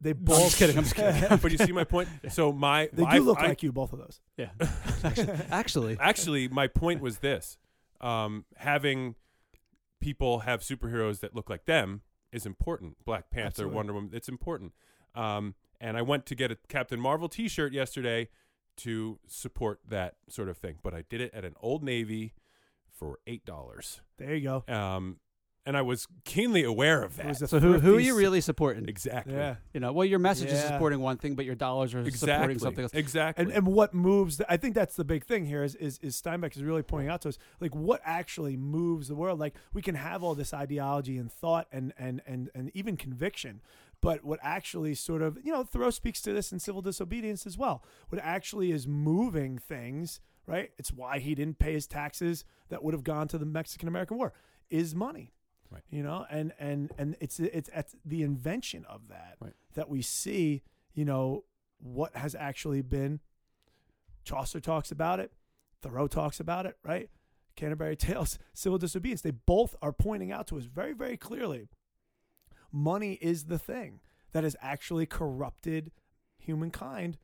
They I'm both just kidding. I'm just kidding. but you see my point. So my they do I- look I- like you both of those yeah. actually, actually, actually my point was this um, having people have superheroes that look like them is important black panther Absolutely. wonder woman it's important um, and i went to get a captain marvel t-shirt yesterday to support that sort of thing but i did it at an old navy for eight dollars there you go um, and i was keenly aware of that. so who who are you really supporting? exactly. Yeah. You know, well, your message is Yeah. supporting one thing, but your dollars are exactly. supporting something else. exactly. And and what moves the, i think that's the big thing here is, is is steinbeck is really pointing out to us like what actually moves the world? Like we can have all this ideology and thought and and and and even conviction but what actually sort of you know thoreau speaks to this in civil disobedience as well. What actually is moving things right? It's why he didn't pay his taxes that would have gone to the mexican american war is money Right. you know and and and it's it's at the invention of that Right. that we see you know what has actually been Chaucer talks about it, Thoreau talks about it, right? Canterbury Tales, Civil Disobedience, they both are pointing out to us very, very clearly money is the thing that has actually corrupted humankind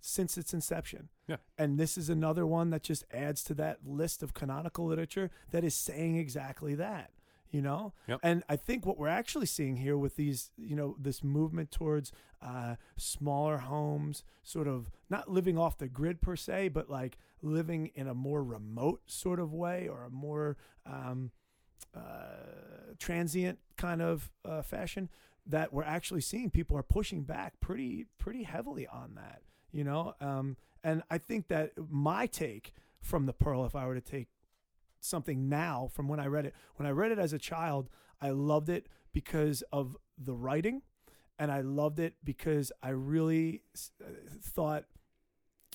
since its inception. Yeah. And this is another one that just adds to that list of canonical literature that is saying exactly that. You know, Yep. and I think what we're actually seeing here with these, you know, this movement towards uh, smaller homes, sort of not living off the grid per se, but like living in a more remote sort of way or a more um, uh, transient kind of uh, fashion, that we're actually seeing people are pushing back pretty pretty heavily on that. You know, um, and I think that my take from the Pearl, if I were to take something now from when I read it. When I read it as a child, I loved it because of the writing, and I loved it because I really uh, thought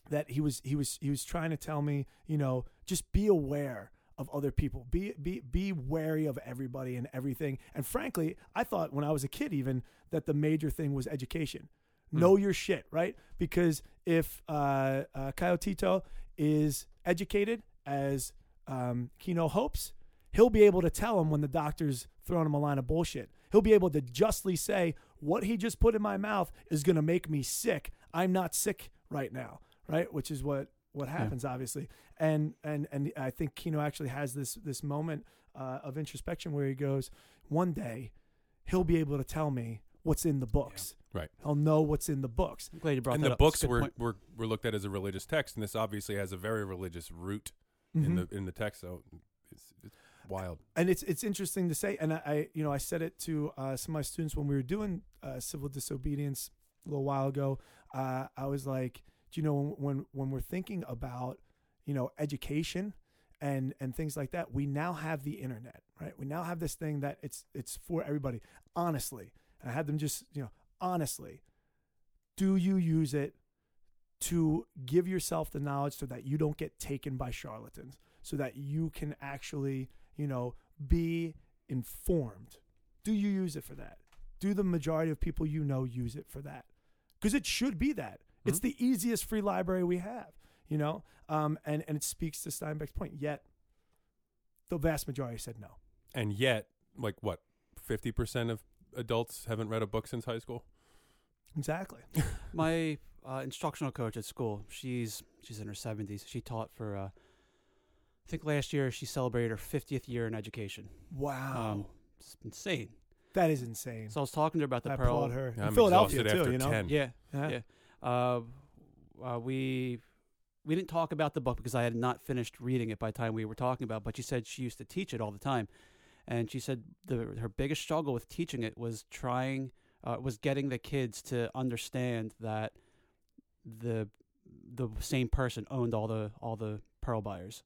that he was he was he was trying to tell me, you know, just be aware of other people. Be be be wary of everybody and everything. And frankly, I thought when I was a kid even that the major thing was education. Hmm. Know your shit, right? Because if uh, uh, Coyotito is educated as um, Kino hopes, he'll be able to tell him when the doctor's throwing him a line of bullshit. He'll be able to justly say, what he just put in my mouth is going to make me sick. I'm not sick right now, right? Which is what what happens, obviously. And and and I think Kino actually has this this moment uh, of introspection where he goes, one day he'll be able to tell me what's in the books. Right. He'll know what's in the books. I'm glad you brought and that the up. It's a books were, were were looked at as a religious text, and this obviously has a very religious root in Mhm. the in the text. So it's, it's wild. and it's it's interesting to say, and I, I you know I said it to uh, some of my students when we were doing uh, civil disobedience a little while ago. Uh, I was like, do you know when when we're thinking about you know education and and things like that, we now have the internet, right? We now have this thing that it's it's for everybody. Honestly, and I had them just you know honestly, do you use it to give yourself the knowledge so that you don't get taken by charlatans, so that you can actually, you know, be informed. Do you use it for that? do the majority of people you know use it for that? Because it should be that. It's Mm-hmm. the easiest free library we have, you know? Um, and, and it speaks to Steinbeck's point. Yet, the vast majority said no. And yet, like what, fifty percent of adults haven't read a book since high school. Exactly. My uh, instructional coach at school, she's she's in her seventies. She taught for uh, I think last year she celebrated her fiftieth year in education. Wow. Um, it's insane. that is insane. So I was talking to her about the I Pearl. applaud her. In I'm Philadelphia, too, after you know? ten. Yeah, Yeah. yeah. Uh, uh, we we didn't talk about the book because I had not finished reading it by the time we were talking about. it, But she said she used to teach it all the time, and she said the her biggest struggle with teaching it was trying uh, was getting the kids to understand that the the same person owned all the all the pearl buyers.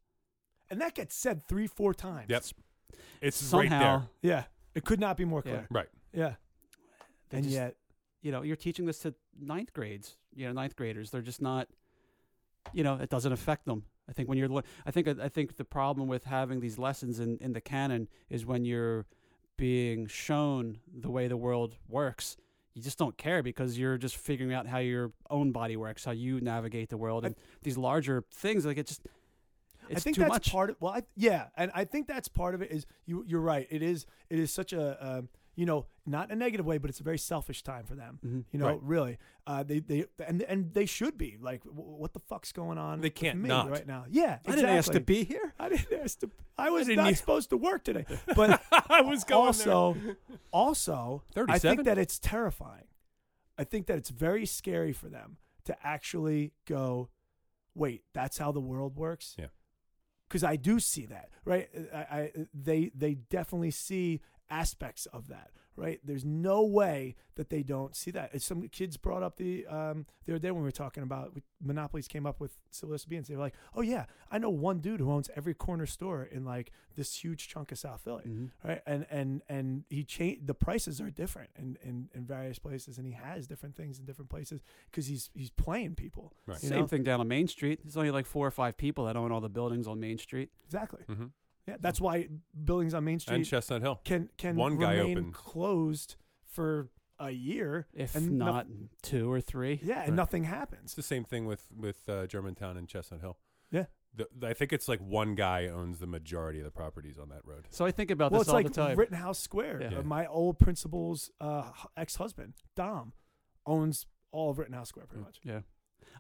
And that gets said three, four times. Yep. It's Somehow, right there. Yeah. It could not be more Yeah. clear. Right. Yeah. they And just- yet, you know, you're teaching this to ninth grades, you know, ninth graders. They're just not, you know, it doesn't affect them. I think when you're, lear- I think, I think the problem with having these lessons in, in the canon is when you're being shown the way the world works, you just don't care because you're just figuring out how your own body works, how you navigate the world, I- and these larger things, like it just, it's I think too that's much. part of well, I, yeah, and I think that's part of it. Is you you're right. It is it is such a um, you know not in a negative way, but it's a very selfish time for them. Mhm. You know, Right. really, uh, they they and and they should be like, w- what the fuck's going on? They can't me not. right now. Yeah, I didn't ask to be here. I didn't ask to. I was didn't not supposed to work today. But I was going also, also, 37? I think that it's terrifying. I think that it's very scary for them to actually go, wait, that's how the world works. Yeah. Because I do see that, right? I, I they they definitely see aspects of that, right? There's no way that they don't see that. As some kids brought up the um, the other day when we were talking about we, monopolies came up with civil disobedience. They were like, "Oh yeah, I know one dude who owns every corner store in like this huge chunk of South Philly." Mhm. right and and and he changed the prices are different in, in in various places and he has different things in different places because he's he's playing people Right. Same know? thing down on Main Street. There's only like four or five people that own all the buildings on Main Street. exactly hmm yeah that's why buildings on main Street And Chestnut Hill. can can one guy remain opened. closed for a year if And no- not two or three. yeah and Right. nothing It's happens the same thing with with uh, Germantown and Chestnut Hill. Yeah. The, I think it's like one guy owns the majority of the properties on that road. So I think about well this it's all like the time. rittenhouse square Yeah. Uh, Yeah. my old principal's uh, ex-husband dom owns all of rittenhouse square pretty Mm. much yeah,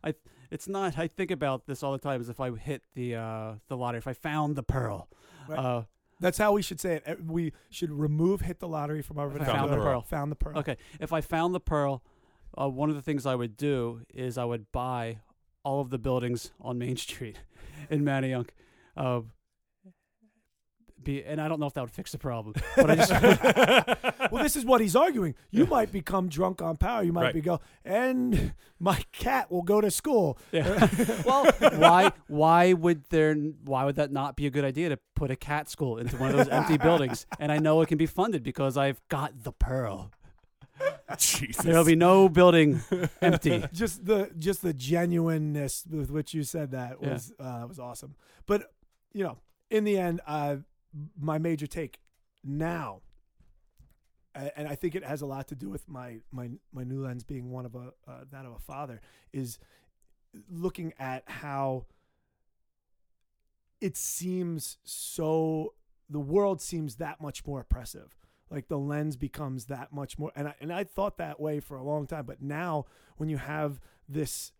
I. It's not. I think about this all the time. As if I hit the uh, the lottery, if I found the pearl, Right. uh, that's how we should say it we should remove hit the lottery from our I Found the pearl. found the pearl okay. If I found the pearl, uh, one of the things I would do is I would buy all of the buildings on Main Street in Manayunk. Uh, be, and I don't know if that would fix the problem, but I just well, this is what he's arguing. You might become drunk on power. You might Right. be go, and my cat will go to school. Yeah. well, why why would there why would that not be a good idea to put a cat school into one of those empty buildings? And I know it can be funded because I've got the pearl. Jesus. There'll be no building empty. Just the just the genuineness with which you said that Yeah. was uh, was awesome. But you know, in the end, uh, my major take now, and I think it has a lot to do with my my my new lens being one of a uh, that of a father is looking at how it seems so the world seems that much more oppressive. Like the lens becomes that much more and I, and I thought that way for a long time but now when you have this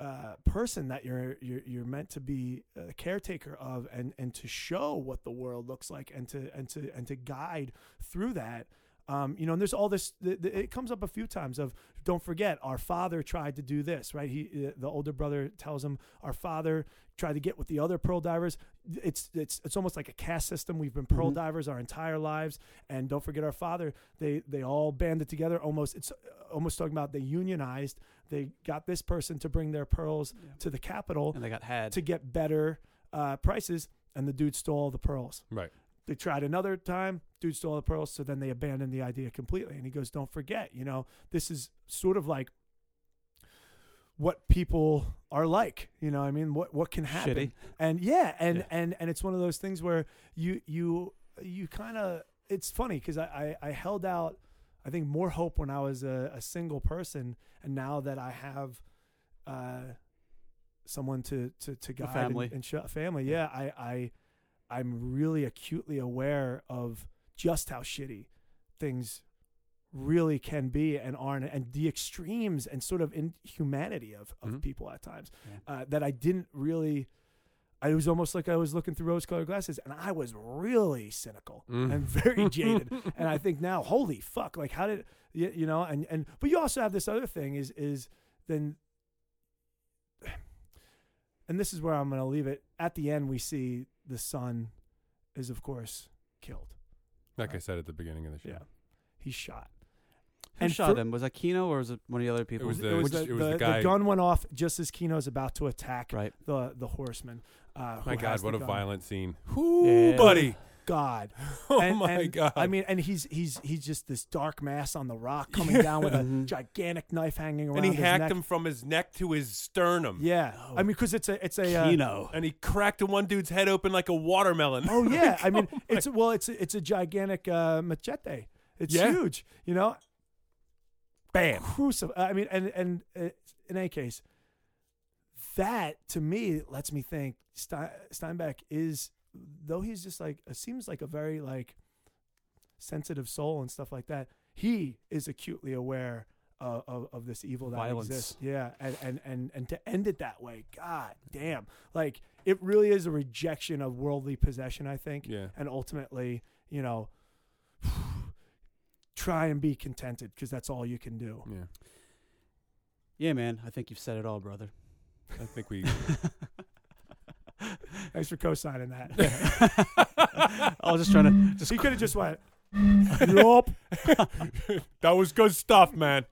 uh, person that you're, you're you're meant to be a caretaker of and and to show what the world looks like and to and to and to guide through that um, you know, and there's all this. The, the, it comes up a few times of don't forget our father tried to do this, right? He, uh, the older brother tells him our father tried to get with the other pearl divers. It's it's it's almost like a caste system. We've been pearl Mhm. divers our entire lives, and don't forget our father. They they all banded together. Almost it's uh, almost talking about they unionized. They got this person to bring their pearls to the capital And they got had. to get better uh, prices, and the dude stole all the pearls. Right. They tried another time, dude stole the pearls, so then they abandoned the idea completely. And he goes, Don't forget, you know, this is sort of like what people are like. You know, what I mean, what what can happen. Shitty. And yeah, and Yeah. and and it's one of those things where you you you kind of it's funny because I, I I held out I think more hope when I was a, a single person, and now that I have uh, someone to to to guide and- family. and, show, family, yeah, I I I'm really acutely aware of just how shitty things really can be and aren't, and the extremes and sort of inhumanity of of Mhm. people at times Yeah. uh, that I didn't really. I was almost like I was looking through rose-colored glasses, and I was really cynical Mm. and very jaded. And I think now, holy fuck! Like, how did you, you know? And and but you also have this other thing is is then, and this is where I'm going to leave it. At the end, we see the son is of course killed. like I said at the beginning of the show. Yeah, he's shot. Who And shot for- him? Was that Kino or was it one of the other people? was it the- was the, it was the the- guy- gun went off just as Kino's about to attack right. the the horseman. Uh, My God, what a gun. violent scene. Whoo, Yeah. buddy. God. Oh and, my and, God. I mean, and he's he's he's just this dark mass on the rock coming down with a Mhm. gigantic knife hanging around and he his hacked neck. him from his neck to his sternum. Yeah, Oh. I mean, because it's a it's a uh, Kino. And he cracked one dude's head open like a watermelon. oh yeah, I mean, my- it's well, it's a, it's a gigantic uh, machete. It's Yeah. huge, you know. Bam. Crucif- I mean, and and uh, in any case, that to me lets me think Stein- Steinbeck is though he's just like seems like a very like sensitive soul and stuff like that. He is acutely aware of, of, of this evil that Violence. exists. Yeah, and, and and and to end it that way, God damn, like it really is a rejection of worldly possession. I think, Yeah. and ultimately, you know. Try and be contented because that's all you can do. Yeah. Yeah, man. I think you've said it all, brother. I think we. Thanks for co-signing that. I was just trying to just he could have just went. Yup. that was good stuff, man.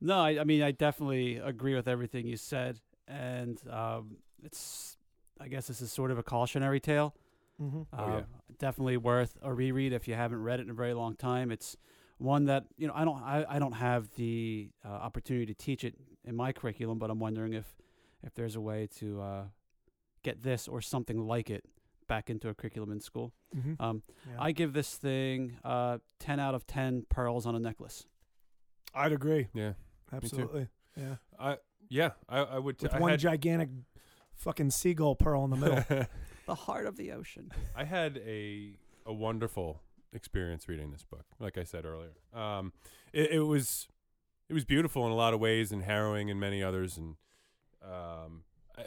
No, I, I mean I definitely agree with everything you said, and um, it's I guess this is sort of a cautionary tale. Mm-hmm. Oh, yeah. Uh, Definitely worth a reread if you haven't read it in a very long time. It's one that you know I don't I, I don't have the uh, opportunity to teach it in my curriculum, but I'm wondering if if there's a way to uh, get this or something like it back into a curriculum in school. Mm-hmm. Um, I give this thing uh, ten out of ten pearls on a necklace. I'd agree. Yeah. Absolutely. Yeah. I yeah. I, I would. T- With I one had, gigantic fucking seagull pearl in the middle. The heart of the ocean. I had a a wonderful experience reading this book. Like I said earlier, um, it, it was it was beautiful in a lot of ways and harrowing in many others. And um, I,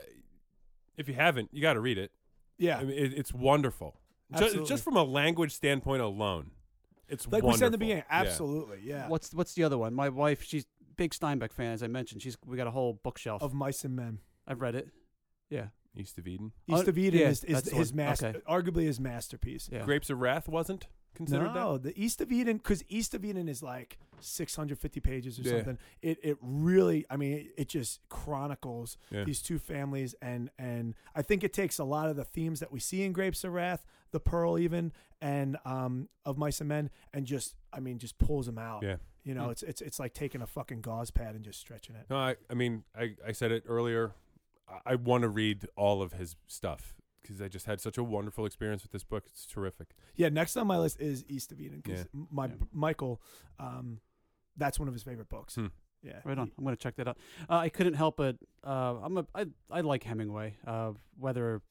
if you haven't, you got to read it. yeah. I mean, it, it's wonderful. Just, Absolutely. just from a language standpoint alone, it's like we said in the beginning. Absolutely. Yeah. What's what's the other one? My wife, she's big Steinbeck fan, as I mentioned. She's we got a whole bookshelf. Of mice and men. I've read it. Yeah, East of Eden. East of Eden yeah, is, is that's his master, Okay. arguably his masterpiece. yeah. Grapes of Wrath wasn't considered no, the East of Eden, because East of Eden is like 650 pages or Yeah. something. It it really, I mean, it, it just chronicles. Yeah. these two families, and and I think it takes a lot of the themes that we see in Grapes of Wrath, the Pearl, even, and um of Mice and Men, and just, I mean, just pulls them out. Yeah. You know, Mm. it's it's it's like taking a fucking gauze pad and just stretching it. No, I, I mean, I, I said it earlier. I, I want to read all of his stuff because I just had such a wonderful experience with this book. It's terrific. Yeah, next on my list is East of Eden because my Yeah. Michael, um, that's one of his favorite books. Hmm. Yeah, Right on. I'm gonna check that out. Uh, I couldn't help but uh, I'm a I I like Hemingway. Uh, whether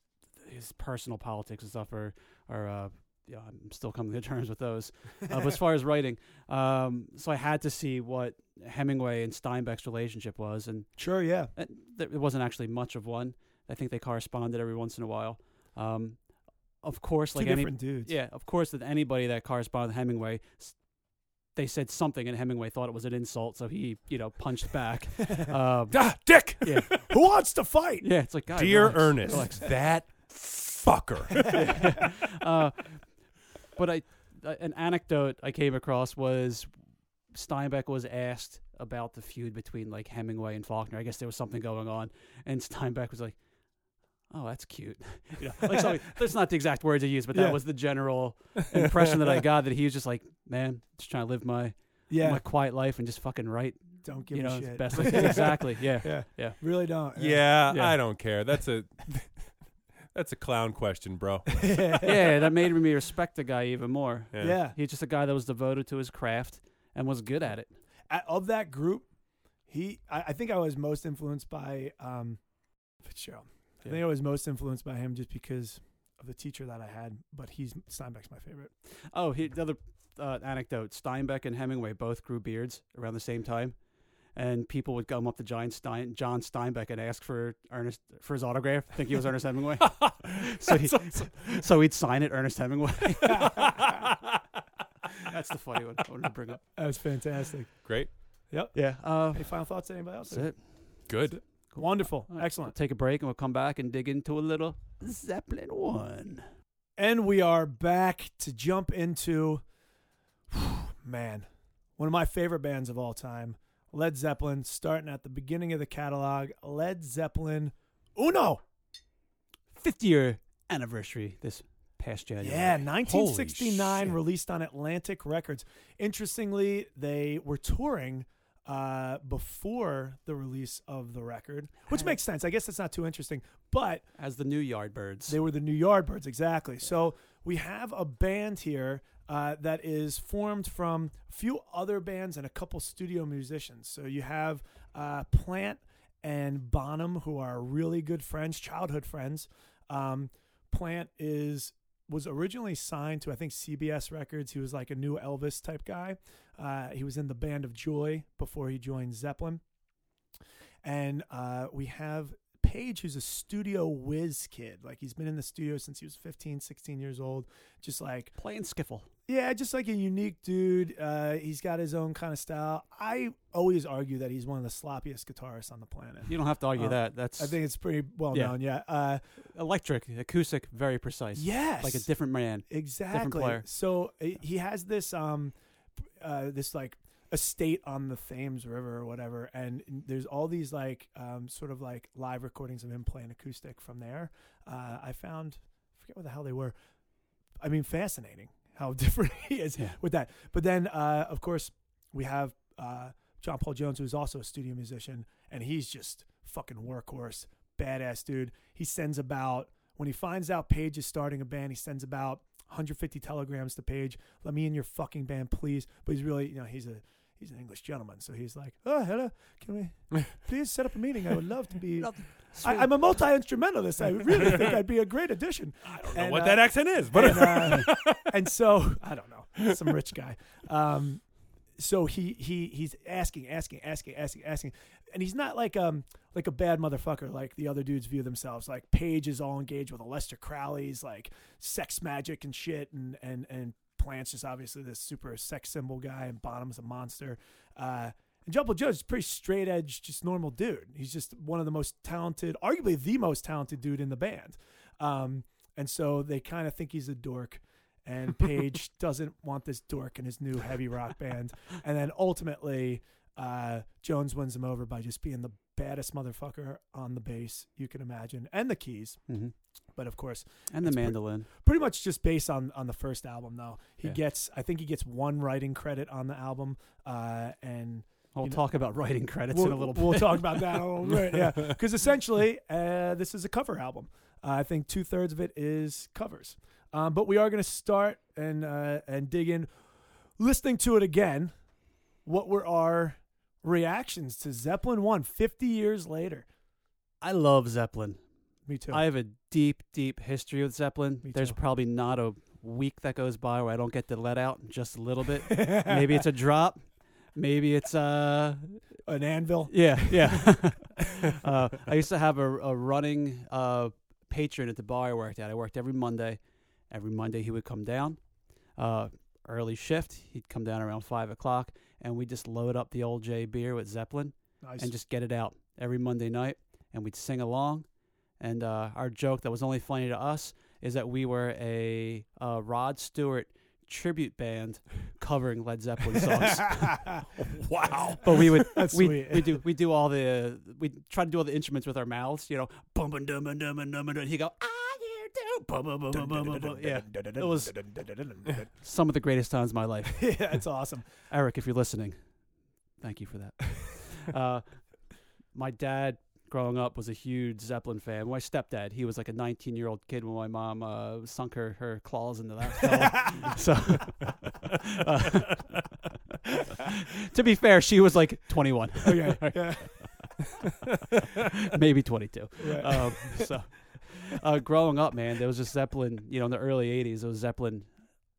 his personal politics and stuff are are uh, yeah, I'm still coming to terms with those. Uh, but as far as writing, um, so I had to see what Hemingway and Steinbeck's relationship was, and Sure, yeah. there there wasn't actually much of one. I think they corresponded every once in a while. Um, of course, Two like any dudes. yeah, of course, that anybody that corresponded with Hemingway, they said something, and Hemingway thought it was an insult, so he, you know, punched back. um, Ah, Dick! yeah, Who wants to fight? yeah, it's like, guys, Dear relax, Ernest, relax. that fucker. uh, but I, an anecdote I came across was Steinbeck was asked about the feud between like Hemingway and Faulkner. I guess there was something going on, and Steinbeck was like. Oh, that's cute. you know, like so, that's not the exact words I used, but that Yeah. was the general impression that I got. That he was just like, man, just trying to live my Yeah, my quiet life and just fucking write. don't give you a know, shit. best I exactly. Yeah. yeah, Yeah. Really don't. yeah, Yeah. I don't care. That's a that's a clown question, bro. yeah, that made me respect the guy even more. yeah. He's just a guy that was devoted to his craft, and was good at it. A- of that group, he I, I think I was most influenced by um, Fitzgerald. I think I was most influenced by him just because of the teacher that I had. But he's Steinbeck's my favorite. Oh, he, the other uh, anecdote: Steinbeck and Hemingway both grew beards around the same time, and people would come up to John, Stein, John Steinbeck and ask for Ernest for his autograph, I think he was Ernest Hemingway. so he, so he'd sign it, Ernest Hemingway. That's the funny one I wanted to bring up. That was fantastic. Great. Yep. Yeah. Uh, Any final thoughts? Anybody else? that's it. Good. Wonderful. All right, Excellent. Take a break and we'll come back and dig into a little Zeppelin one. And we are back to jump into, man, one of my favorite bands of all time, Led Zeppelin, starting at the beginning of the catalog. Led Zeppelin Uno. 50 year anniversary this past January. Yeah, 1969, released on Atlantic Records. Interestingly, they were touring uh, before the release of the record, which makes sense. I guess that's not too interesting, but As the new Yardbirds. They were the New Yardbirds, exactly. So we have a band here uh, that is formed from a few other bands and a couple studio musicians. So you have uh, Plant and Bonham, who are really good friends, childhood friends. Um, Plant is was originally signed to I think CBS Records. He was like a new Elvis type guy. Uh, he was in the Band of Joy before he joined Zeppelin. And uh, we have Page, who's a studio whiz kid. Like he's been in the studio since he was 15, 16 years old. Just like, playing skiffle. yeah, just like a unique dude. Uh, he's got his own kind of style. I always argue that he's one of the sloppiest guitarists on the planet. You don't have to argue Uh, that. That's I think it's pretty well Yeah. known. Yeah. Uh, electric, acoustic, very precise. yes. Like a different man. exactly. Different player. So uh, he has this um, uh, this like estate on the Thames River or whatever, and there's all these like um, sort of like live recordings of him playing acoustic from there. Uh, I found I forget what the hell they were. I mean, fascinating how different he is Yeah. with that. But then, uh, of course, we have uh, John Paul Jones, who's also a studio musician, and he's just fucking workhorse, badass dude. He sends about when he finds out Page is starting a band, he sends about 150 telegrams to Page. Let me in your fucking band, please. But he's really, you know, he's a he's an English gentleman, so he's like, oh, hello, can we please set up a meeting? I would love to be. I, I'm a multi instrumentalist. I really think I'd be a great addition. I don't know And, what uh, that accent is, but and, uh, and so I don't know, some rich guy. Um, so he he he's asking, asking, asking, asking, asking, and he's not like um like a bad motherfucker like the other dudes view themselves. Like Page is all engaged with Aleister Crowley's like sex magic and shit, and and and Plant's just obviously this super sex symbol guy, and Bonham's a monster. Uh, and John Paul Jones' pretty straight edge, just normal dude. He's just one of the most talented, arguably the most talented dude in the band. Um, and so they kind of think he's a dork. And Page doesn't want this dork in his new heavy rock band. And then ultimately, uh, Jones wins him over by just being the baddest motherfucker on the bass you can imagine, and the keys. hmm But of course, And the It's pre- mandolin. pretty much just based on on the first album. Though he Yeah. gets, I think he gets one writing credit on the album, uh, and We'll you know- talk about writing credits we'll, in a little bit. We'll talk about that a little bit. Yeah, because essentially, uh, this is a cover album. Uh, I think two thirds of it is covers. Um, but we are going to start and uh, and dig in, listening to it again. What were our reactions to Zeppelin One 50 years later? I love Zeppelin. Me too. I have a deep, deep history with Zeppelin. Me There's too. probably not a week that goes by where I don't get to let out just a little bit. Maybe it's a drop. Maybe it's uh an anvil. yeah yeah. uh, I used to have a, a running uh, patron at the bar I worked at. I worked every Monday. Every Monday he would come down, uh, early shift. He'd come down around five o'clock, and we just load up the old J beer with Zeppelin Nice. and just get it out every Monday night, and we'd sing along. And uh, our joke that was only funny to us is that we were a, uh Rod Stewart tribute band covering Led Zeppelin songs. wow. but we would we we do we do all the we try to do all the instruments with our mouths, you know, bum bum dum bum dum bum dum dum. He go, ah, you do, bum bum bum bum bum bum. bum." Yeah, it was some of the greatest times of my life. yeah, that's awesome. Eric, if you're listening, thank you for that. uh, my dad, growing up, was a huge Zeppelin fan. My stepdad, he was like a 19 year old kid when my mom uh, sunk her, her claws into that. fella. so, uh, to be fair, she was like 21, Okay. Yeah. maybe 22. Right. Um, so, uh, growing up, man, there was just Zeppelin. You know, in the early '80s, there was Zeppelin.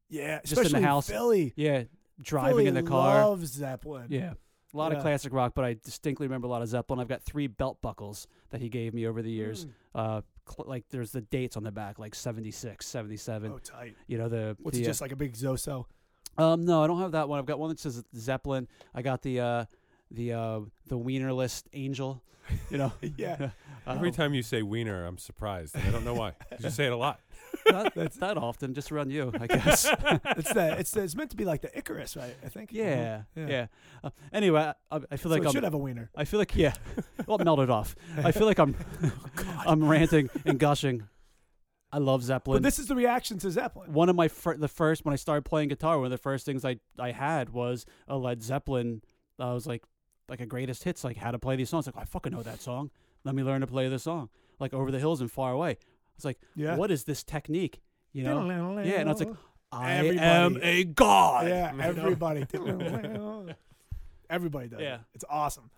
yeah. just in the house. Philly. Yeah, driving Philly in the car. Loves Zeppelin. Yeah. A lot Yeah. of classic rock, but I distinctly remember a lot of Zeppelin. I've got three belt buckles that he gave me over the years. Mm. Uh, cl- like there's the dates on the back, like 76, 77. Oh, tight. You know the. What's the, it just like a big Zoso? uh, um, no, I don't have that one. I've got one that says Zeppelin. I got the uh, the uh, the Wiener List Angel. You know. Yeah. Every Um, time you say wiener, I'm surprised. and I don't know why. 'Cause You say it a lot. not that often, just around you, I guess. it's the it's the, it's meant to be like the Icarus, right? I think. yeah, Yeah. yeah. Uh, anyway, I, I feel So like it I'm, should have a wiener. I feel like yeah. well, melt it off. I feel like I'm I'm ranting and gushing. I love Zeppelin. But this is the reaction to Zeppelin. one of my fir- the first when I started playing guitar, one of the first things I I had was a Led Zeppelin. I was like like a greatest hits, like how to play these songs. Like I fucking know that song. Let me learn to play this song. Like over the hills and far away. It's like Yeah. what is this technique? You know, Yeah, and it's like, I Everybody. am a god. yeah, everybody. everybody does. Yeah. it. it's awesome.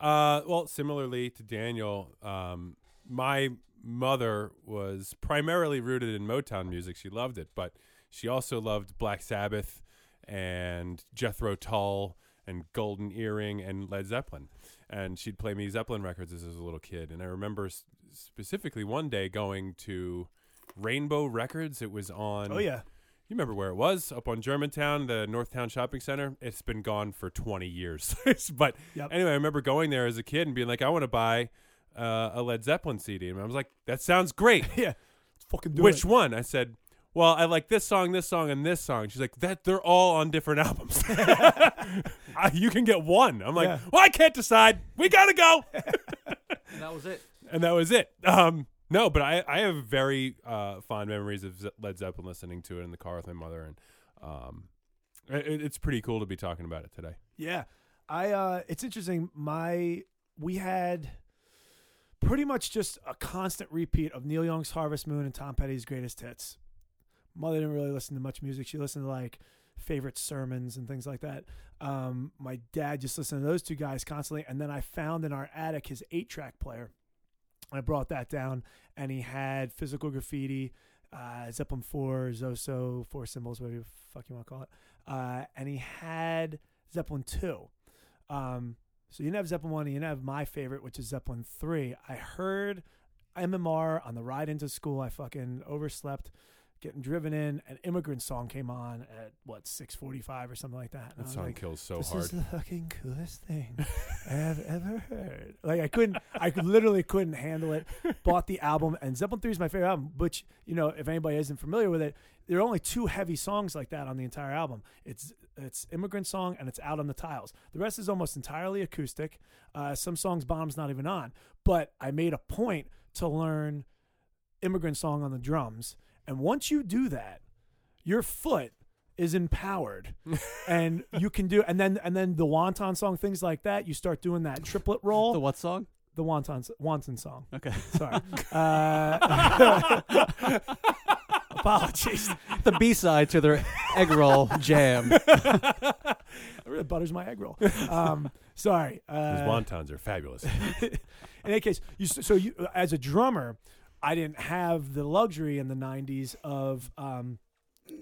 Uh, well, similarly to Daniel, um, my mother was primarily rooted in Motown music. She loved it, but she also loved Black Sabbath and Jethro Tull and Golden Earring and Led Zeppelin. And she'd play me Zeppelin records as I was a little kid. And I remember s- specifically one day going to Rainbow Records. It was on. Oh yeah, You remember where it was? Up on Germantown, the Northtown Shopping Center. It's been gone for 20 years. but Yep. anyway, I remember going there as a kid and being like, I want to buy uh, a Led Zeppelin CD. And I was like, that sounds great. yeah. Fucking do Which it. one? I said, well, I like this song, this song, and this song. She's like, that they're all on different albums. Uh, you can get one. I'm like, Yeah. well, I can't decide. We gotta go. And that was it. and that was it. Um, no, but I, I have very uh, fond memories of Led Zeppelin listening to it in the car with my mother, and um, it, it's pretty cool to be talking about it today. Yeah. I uh it's interesting. My we had pretty much just a constant repeat of Neil Young's Harvest Moon and Tom Petty's greatest hits. Mother didn't really listen to much music. She listened to like favorite sermons and things like that. Um, my dad just listened to those two guys constantly, and then I found in our attic his eight track player. I brought that down, and he had physical graffiti, uh, Zeppelin four, Zoso, four symbols, whatever the fuck you want to call it, uh, and he had Zeppelin two. Um, so you didn't have Zeppelin one, you didn't have my favorite, which is Zeppelin three. I heard MMR on the ride into school. I fucking overslept, getting driven in. An immigrant song came on at what six forty five or something like that. And That song like, kills so this hard. is the fucking coolest thing I've ever heard. Like I couldn't, I literally couldn't handle it. Bought the album, and Zeppelin Three is my favorite album. Which you know, if anybody isn't familiar with it, there are only two heavy songs like that on the entire album. It's it's immigrant song and it's out on the tiles. The rest is almost entirely acoustic. Uh, some songs bottom's not even on. But I made a point to learn immigrant song on the drums, and once you do that, your foot is empowered and you can do and then and then the wonton song things like that you start doing that triplet roll The what song? the wonton wonton song Okay. sorry uh, apologies the B side to their egg roll jam. it really butters my egg roll um sorry Those uh, wontons are fabulous. in any case, you so you as a drummer, I didn't have the luxury in the '90s of um,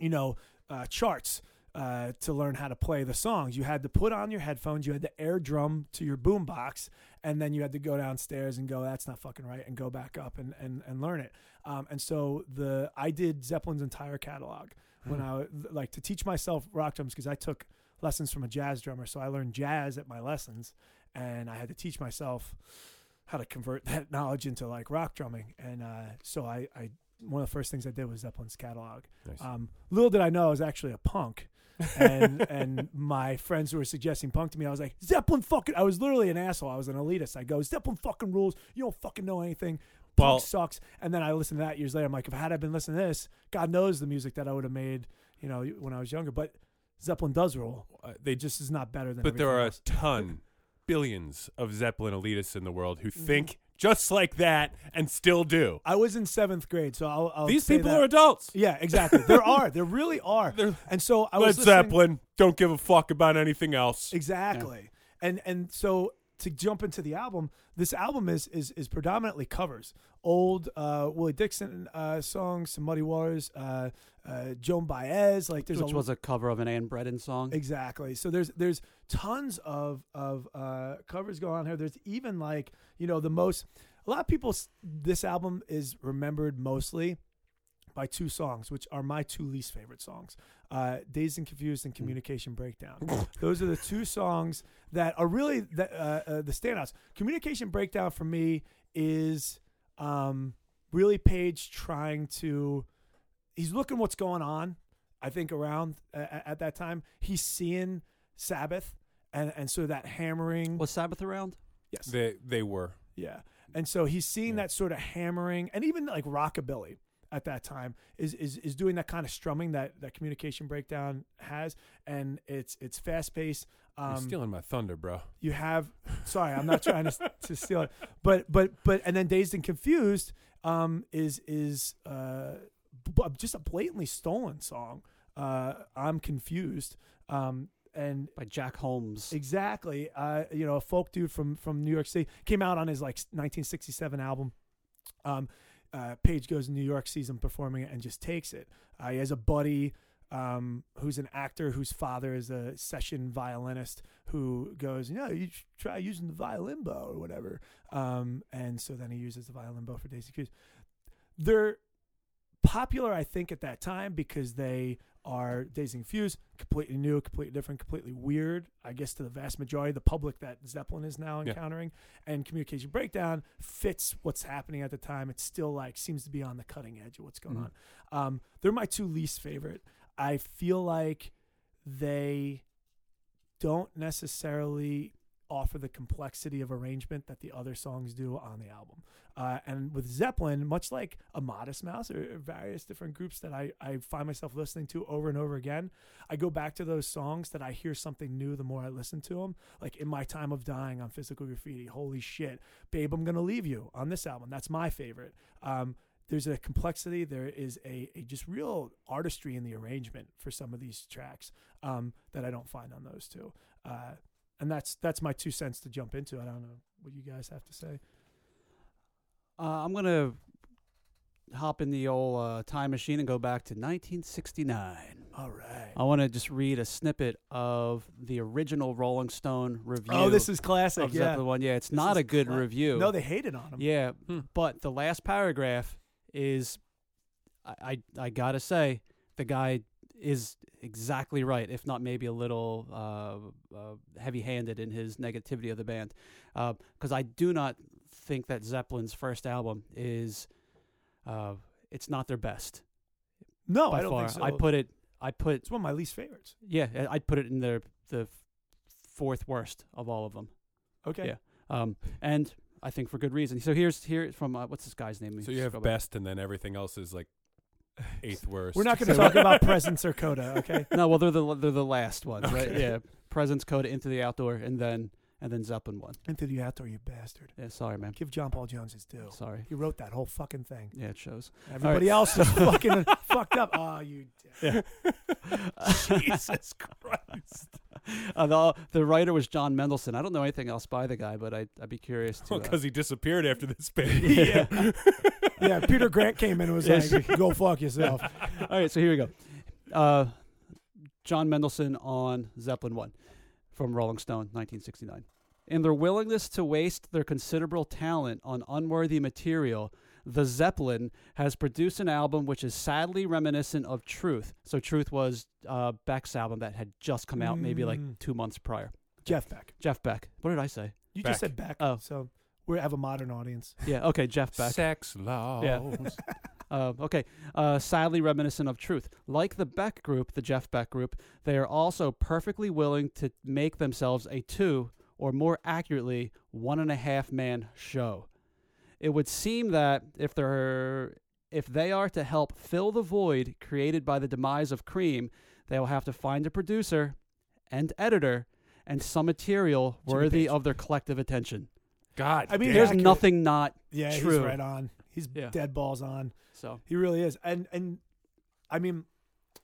you know uh, charts uh, to learn how to play the songs. You had to put on your headphones, you had to air drum to your boombox, and then you had to go downstairs and go, "That's not fucking right," and go back up and and, and learn it. Um, and so the I did Zeppelin's entire catalog when I like to teach myself rock drums because I took lessons from a jazz drummer, so I learned jazz at my lessons, and I had to teach myself how to convert that knowledge into like rock drumming. And uh, so I, I, one of the first things I did was Zeppelin's catalog. Nice. Um, little did I know I was actually a punk. and and my friends were suggesting punk to me, I was like, Zeppelin fucking I was literally an asshole. I was an elitist. I go, Zeppelin fucking rules. You don't fucking know anything. Punk Well- sucks. And then I listened to that years later. I'm like, if had I been listening to this, God knows the music that I would have made, you know, when I was younger. But Zeppelin does rule. Uh, they just is not better than but there are a ton, billions of Zeppelin elitists in the world who Mhm. think just like that and still do. I was in seventh grade, so I'll, I'll These say people that. are adults. Yeah, exactly. There are. There really are. They're- and so I Led was listening- Zeppelin don't give a fuck about anything else. Exactly. And and so to jump into the album, this album is is is predominantly covers. Old uh, Willie Dixon uh, songs, some Muddy Waters, uh, uh, Joan Baez. Like there's which a was a cover of an Anne Bredon song. Exactly. So there's there's tons of of uh, covers going on here. There's even like you know the most. A lot of people. This album is remembered mostly by two songs, which are my two least favorite songs: uh, "Dazed and Confused" and "Communication Breakdown." Those are the two songs that are really the, uh, uh, the standouts. "Communication Breakdown" for me is um, really Page trying to. He's looking what's going on. I think around uh, at that time he's seeing Sabbath and and so that hammering Was Sabbath around? yes They they were. yeah and so he's seeing Yeah. that sort of hammering and even like rockabilly at that time is is is doing that kind of strumming that that communication breakdown has and it's it's fast paced You're um stealing my thunder, bro. you have sorry i'm not trying to, to steal it but but but and then dazed and confused um is is uh b- just a blatantly stolen song uh i'm confused um and By Jake Holmes. exactly uh you know a folk dude from from new york city came out on his like 1967 album um uh page goes to new york sees him performing it and just takes it uh, he has a buddy um, who's an actor whose father is a session violinist who goes, you know, you try using the violin bow or whatever. Um, and so then he uses the violin bow for Daisy Hughes. They're popular, I think, at that time because they are Dazed and Confused, completely new, completely different, completely weird, I guess, to the vast majority of the public that Zeppelin is now Yeah. encountering. And Communication Breakdown fits what's happening at the time. It still like seems to be on the cutting edge of what's going Mhm. on. Um, they're my two least favorite. I feel like they don't necessarily offer the complexity of arrangement that the other songs do on the album. Uh, and with Zeppelin, much like a Modest Mouse or, various different groups that I, I find myself listening to over and over again, I go back to those songs that I hear something new the more I listen to them. Like In My Time of Dying on Physical Graffiti, holy shit. Babe, I'm Gonna Leave You on this album. That's my favorite. Um, there's a complexity, there is a, a just real artistry in the arrangement for some of these tracks um, that I don't find on those two. Uh, and that's that's my two cents to jump into. I don't know what you guys have to say. Uh, I'm gonna hop in the old uh, time machine and go back to 1969. All right. I want to just read a snippet of the original Rolling Stone review. Oh, this is classic. of Yeah. Zeppelin one. Yeah, it's This not a good cla- review. No, they hated on him. Yeah, Hmm. but the last paragraph is, I, I I gotta say, the guy is exactly right, if not maybe a little uh, uh, heavy-handed in his negativity of the band, because I do not think that Zeppelin's first album is, uh, it's not their best No, by I don't far. think so. I put it, I put, it's one of my least favorites. yeah, I- I'd put it in the the fourth worst of all of them. Okay. Yeah. Um, and I think for good reason. So here's here from uh, what's this guy's name? So you have scroll back. best, and then everything else is like eighth worst. We're not going to talk about Presence or coda. Okay. no, well they're the they're the last ones, right? Okay. Yeah, Presence Coda In Through the Out Door, and then and then Zeppelin one. Into the outdoor, you bastard. Yeah, sorry, man. Give John Paul Jones his due. Sorry. He wrote that whole fucking thing. Yeah, it shows. Everybody else is fucking uh, fucked up. Oh, you. dick. Jesus Christ. Uh, the the writer was John Mendelsohn. I don't know anything else by the guy, but I I'd be curious to. uh, Because he disappeared after this band. Yeah. yeah. Peter Grant came in and was Yes. like, "Go fuck yourself." All right, so here we go. Uh, John Mendelsohn on Zeppelin 1 from Rolling Stone, 1969. In their willingness to waste their considerable talent on unworthy material, the Zeppelin has produced an album which is sadly reminiscent of Truth. So, Truth was uh, Beck's album that had just come out maybe like Mm. two months prior. Jeff Beck. Jeff Beck. What did I say? You Beck. just said Beck. Oh. So we have a modern audience. Yeah, okay, Jeff Beck. Sex laws. Uh, okay, uh, sadly reminiscent of Truth. Like the Beck group, the Jeff Beck group, they are also perfectly willing to make themselves a two, or more accurately, one and a half man show. It would seem that if they're if they are to help fill the void created by the demise of Cream, they will have to find a producer and editor and some material worthy of their collective attention. God, I mean, damn. There's accurate. nothing not Yeah, he's True. right on. He's Yeah. dead balls on. so. He really is. And and I mean,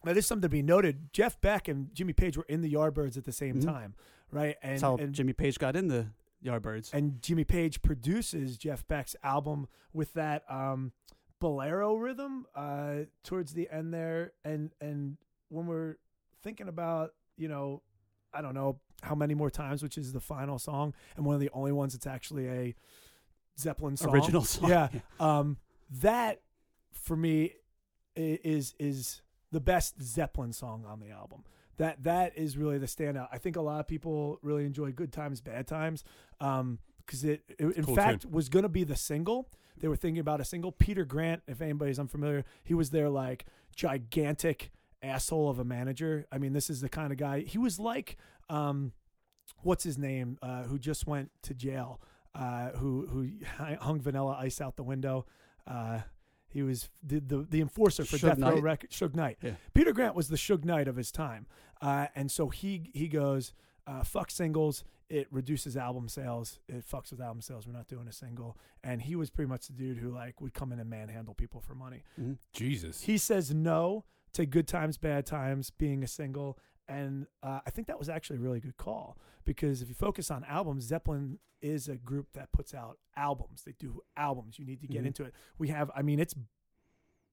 that is something to be noted. Jeff Beck and Jimmy Page were in the Yardbirds at the same Mhm. time, right? And That's how and, Jimmy Page got in the Yardbirds. and Jimmy Page produces Jeff Beck's album with that um, bolero rhythm uh, towards the end there. And and when we're thinking about you know, I don't know how many more times, which is the final song, and one of the only ones that's actually a Zeppelin song, Original song. Yeah, um, that for me is is the best Zeppelin song on the album. That that is really the standout. I think a lot of people really enjoy "Good Times, Bad Times" because it, it in Cool fact was going to be the single. They were thinking about a single. Peter Grant, if anybody's unfamiliar, he was their like gigantic asshole of a manager. I mean, this is the kind of guy. He was like, um, what's his name? Uh, who just went to jail? Uh, who who hung Vanilla Ice out the window? Uh, he was the, the the enforcer for Suge Death Row Knight? Records. Suge Knight. Yeah. Peter Grant was the Suge Knight of his time, uh, and so he he goes, uh, "Fuck singles." It reduces album sales. It fucks with album sales. We're not doing a single. And he was pretty much the dude who like would come in and manhandle people for money. Mhm. Jesus. He says no to Good Times, Bad Times being a single. And uh, I think that was actually a really good call because if you focus on albums, Zeppelin is a group that puts out albums. They do albums. You need to get Mhm. into it. We have, I mean, it's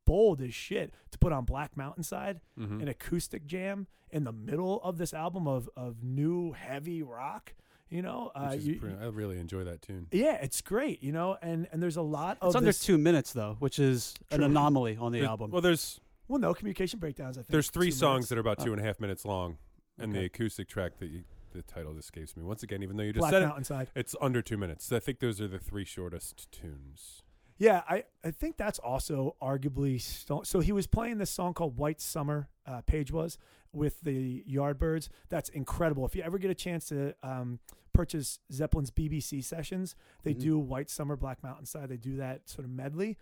bold as shit to put on Black Mountainside Mhm. an acoustic jam in the middle of this album of, of new heavy rock. You know, uh, you, pretty- I really enjoy that tune. yeah, it's great. You know, and and there's a lot of It's under this- two minutes though, which is an anomaly on the There- album. Well, there's Well, no communication breakdowns. I think there's three songs minutes. that are about Oh. two and a half minutes long, and the acoustic track that you, the title escapes me once again. Even though you just Black said it, Mountainside. it's under two minutes. So I think those are the three shortest tunes. Yeah, I, I think that's also arguably sto- so. He was playing this song called White Summer. Uh, Page was with the Yardbirds. That's incredible. If you ever get a chance to um, purchase Zeppelin's BBC sessions, they Mhm. do White Summer, Black Mountainside. They do that sort of medley.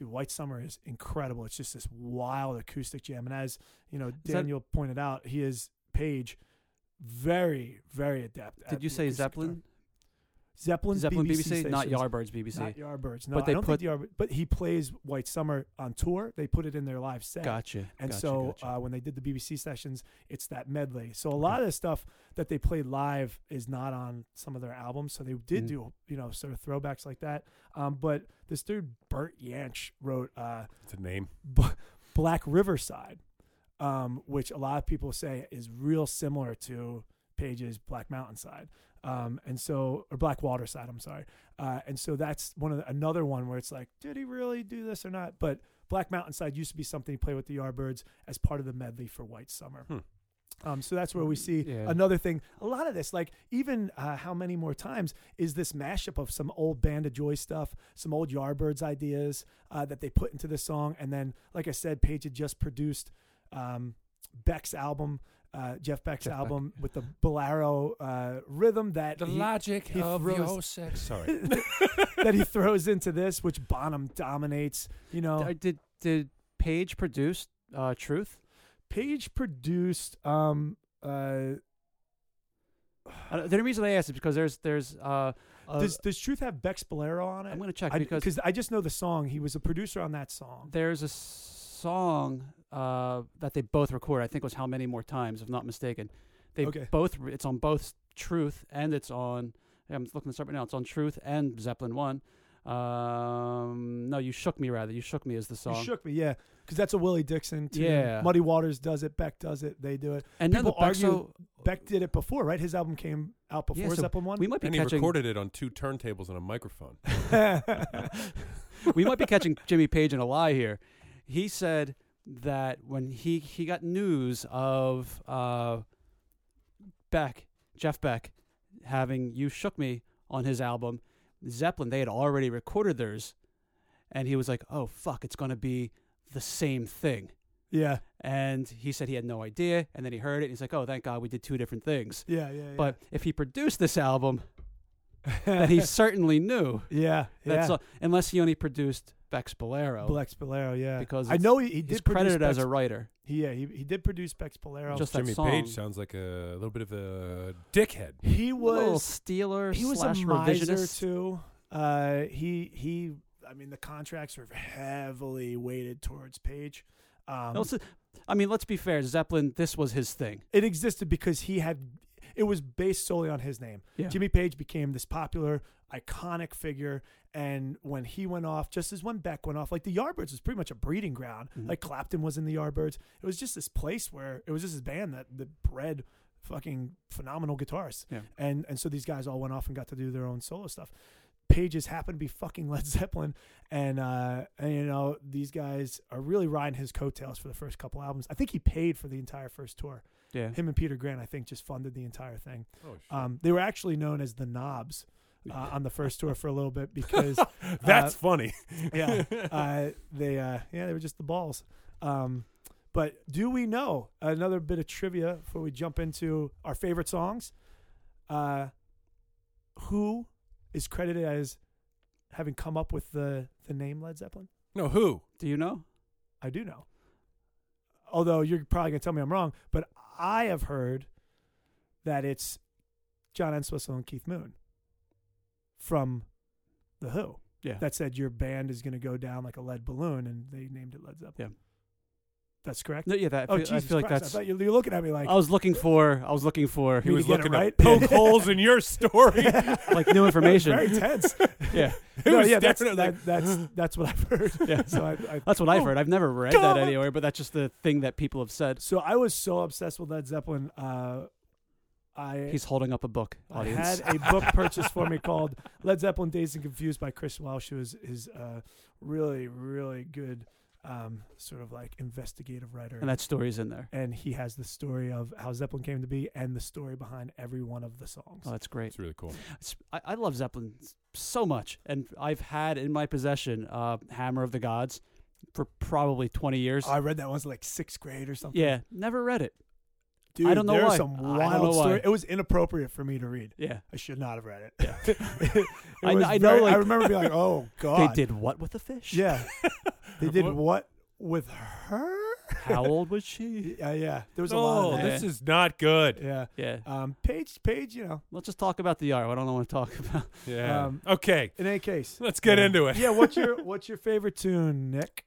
Dude, White Summer is incredible. It's just this wild acoustic jam. And as you know, that- Daniel pointed out, he is Page, very very adept. at Did you say Zeppelin? guitar. Zeppelin's Zeppelin BBC, BBC, not. Yardbirds BBC. Not Yardbirds. No, But they I don't put- think Yardbirds. But he plays White Summer on tour. They put it in their live set. Gotcha. And gotcha, so gotcha. Uh, when they did the BBC sessions, it's that medley. So a lot of the stuff that they played live is not on some of their albums. So they did Mhm. do you know sort of throwbacks like that. Um, but this dude Bert Jansch wrote uh, It's a name. B- Black Riverside, um, which a lot of people say is real similar to Page's Black Mountainside. Um, and so, or Black Waterside, I'm sorry. Uh, and so that's one of the, another one where it's like, did he really do this or not? But Black Mountainside used to be something he played with the Yardbirds as part of the medley for White Summer. Hmm. Um, so that's where we see Yeah. another thing. A lot of this, like even uh, how many more times is this mashup of some old Band of Joy stuff, some old Yardbirds ideas uh, that they put into the song, and then, like I said, Page had just produced um, Beck's album, uh, Jeff Beck's Jeff Beck, album with the bolero uh, rhythm that The he, logic he of throws- your sex. Sorry. that he throws into this, which Bonham dominates. You know, did did Page produce uh, Truth? Page produced. Um, uh, Uh, the reason I asked is because there's there's uh, uh, does Does Truth have Beck's bolero on it? I'm gonna check I, because because I just know the song. He was a producer on that song. there's a song uh, that they both record. I think it was how many more times, if not mistaken. They Okay. both it's on both Truth and it's on. I'm looking this up right now. It's on Truth and Zeppelin One. Um, no, you shook me rather. You shook me is the song. You shook me, yeah, because that's a Willie Dixon. Tune. Yeah. Muddy Waters does it. Beck does it. They do it. and then the people argue- so Beck did it before, right? His album came out before Yeah, so Zeppelin one. we might be and he catching recorded it on two turntables and a microphone. we might be catching Jimmy Page in a lie here. He said that when he he got news of uh, Beck, Jeff Beck, having "You Shook Me" on his album, Zeppelin, they had already recorded theirs, and he was like, "Oh fuck, it's gonna be the same thing." yeah, And he said he had no idea, and then he heard it, and he's like, "Oh, thank God, we did two different things." yeah, yeah. yeah. But if he produced this album, then he certainly knew. yeah, That's yeah. unless he only produced Beck's Bolero Blex Bolero, yeah. because I know he, he did produce credited as a writer. he, yeah, he, he did produce Beck's Bolero. Just that Jimmy song. Page sounds like a little bit of a dickhead. he was A little stealer he was a slash miser revisionist. too. Uh, he he. I mean, the contracts were heavily weighted towards Page. Um, No, I mean, let's be fair. Zeppelin, this was his thing. it existed because he had. It was based solely on his name. Yeah. Jimmy Page became this popular, iconic figure, and when he went off, just as when Beck went off, like the Yardbirds was pretty much a breeding ground. Mhm. Like Clapton was in the Yardbirds. It was just this place where it was just this band that that bred fucking phenomenal guitarists. Yeah. And and so these guys all went off and got to do their own solo stuff. Pages happened to be fucking Led Zeppelin, and uh, and you know these guys are really riding his coattails for the first couple albums. I think he paid for the entire first tour. Yeah. Him and Peter Grant, I think, just funded the entire thing. Oh, shit. Um, they were actually known as the Knobs uh, on the first tour for a little bit because That's uh, funny. yeah, uh, they uh, yeah they were just the balls. Um, but do we know another bit of trivia before we jump into our favorite songs? Uh, who is credited as having come up with the the name Led Zeppelin? no, who? Do you know? I do know. Although you're probably gonna tell me I'm wrong, but I have heard that it's John Entwistle and Keith Moon from the Who Yeah. that said your band is gonna go down like a lead balloon, and they named it Led Zeppelin. Yeah. that's correct. no, yeah. That, I oh feel, Jesus I feel like Christ! that's. I thought you, you're looking at me like I was looking for. I was looking for He to was looking right? to poke holes in your story. like new information. very tense. yeah, no, yeah, that's that, that's that's what I've heard. Yeah. so I, I that's what I've Oh, heard. I've never read God. that anywhere, but that's just the thing that people have said. So I was so obsessed with Led Zeppelin. Uh, I He's holding up a book. I had a book purchased for me called Led Zeppelin Dazed and Confused by Chris Welch. It was his uh, really, really good um, sort of like investigative writer. and that story's in there. and he has the story of how Zeppelin came to be and the story behind every one of the songs. Oh, that's great. It's really cool. It's- I, I love Zeppelin so much, and I've had in my possession uh, Hammer of the Gods for probably 20 years. I read that once like sixth grade or something. yeah, never read it. Dude, I don't know there's why. some I don't wild know why. story. It was inappropriate for me to read. Yeah, I should not have read it. Yeah. It I- was I know, very- I remember being like, "Oh God!" they did what with the fish? Yeah, they did What- what with her? How old was she? Yeah, yeah. There was a lot Oh, of that. this is not good. Yeah. Yeah. Um, Page, Page, you know. Let's just talk about the art. I don't want to talk about. Yeah. Um, okay, In any case, let's get yeah. into it. Yeah. What's your What's your favorite tune, Nick?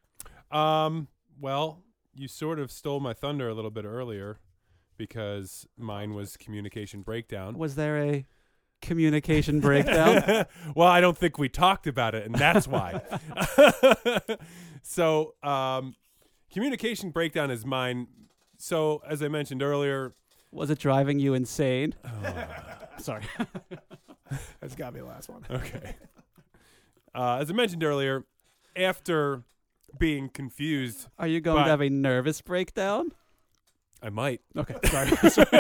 Um, well, you sort of stole my thunder a little bit earlier because mine was communication breakdown. Was there a communication breakdown? well, I don't think we talked about it, and that's why. so, um, communication breakdown is mine. So, as I mentioned earlier, Was it driving you insane? oh, Sorry. That's got to be the last one. okay. Uh, as I mentioned earlier, after being confused, Are you going But- to have a nervous breakdown? I might. Okay. Sorry.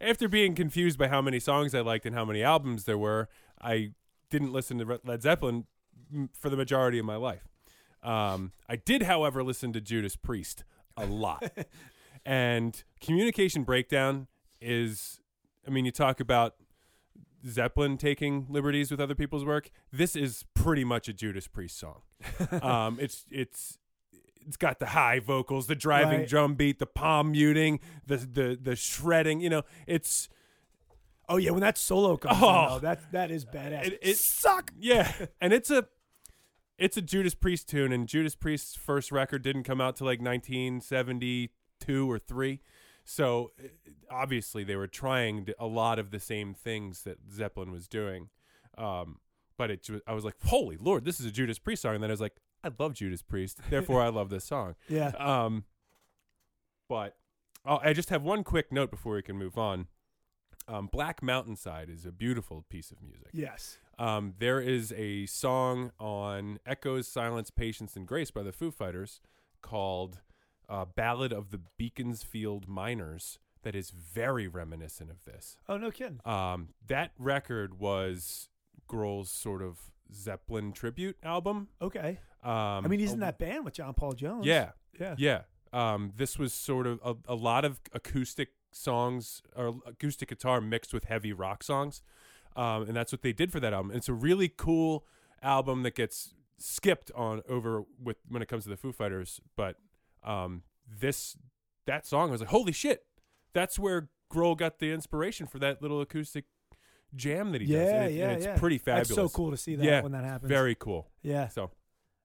After being confused by how many songs I liked and how many albums there were, I didn't listen to Led Zeppelin for the majority of my life. Um, I did, however, listen to Judas Priest a lot. and Communication Breakdown is, I mean, you talk about Zeppelin taking liberties with other people's work. This is pretty much a Judas Priest song. um, it's it's it's got the high vocals, the driving Right. drum beat, the palm muting, the the the shredding. You know, it's Oh yeah, when that solo comes, in, Oh. though, that that is badass. It- it- suck. yeah, and it's a it's a Judas Priest tune, and Judas Priest's first record didn't come out till like 1972 or three. So obviously they were trying a lot of the same things that Zeppelin was doing. Um, but it, I was like, holy lord, this is a Judas Priest song. And then I was like, I love Judas Priest, therefore I love this song. Yeah. Um, but oh, I just have one quick note before we can move on. Um, Black Mountainside is a beautiful piece of music. Yes. Um, there is a song on Echoes, Silence, Patience, and Grace by the Foo Fighters called uh, Ballad of the Beaconsfield Miners that is very reminiscent of this. Oh no kidding. Um, that record was Grohl's sort of Zeppelin tribute album. Okay. Um, I mean, he's in that band with John Paul Jones. Yeah, Yeah. yeah. Um, this was sort of a, a lot of acoustic songs or acoustic guitar mixed with heavy rock songs. Um, and that's what they did for that album. It's a really cool album that gets skipped on over with when it comes to the Foo Fighters, but um, this that song I was like, holy shit, that's where Grohl got the inspiration for that little acoustic jam that he does. Yeah, And it- yeah, and it's yeah. pretty fabulous. That's so cool to see that Yeah, when that happens. Very cool. yeah, So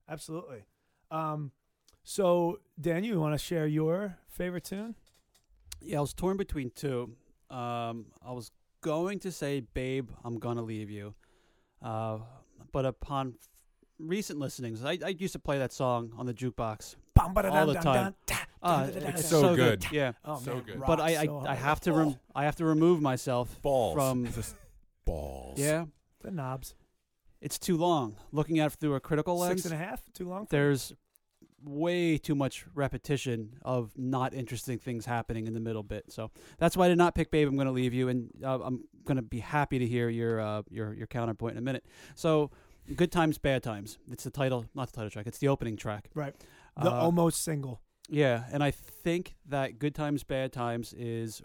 absolutely. Um, so Daniel, you want to share your favorite tune? Yeah, I was torn between two. Um, I was going to say, "Babe, I'm gonna leave you," uh, but upon f- recent listenings, I, I used to play that song on the jukebox. All All the time. Uh, It's so good. Yeah, Oh, So man, good. but I, I, so I have to rem- I have to remove myself balls from. just balls. Yeah, the knobs. It's too long. Looking at it through a critical lens, Six and a half, too long. there's way too much repetition of not interesting things happening in the middle bit. So that's why I did not pick Babe. I'm going to leave you, and uh, I'm going to be happy to hear your uh, your your counterpoint in a minute. So, Good Times, Bad Times. It's the title, not the title track. It's the opening track. Right. the Uh, almost single. yeah, and I think that Good Times, Bad Times is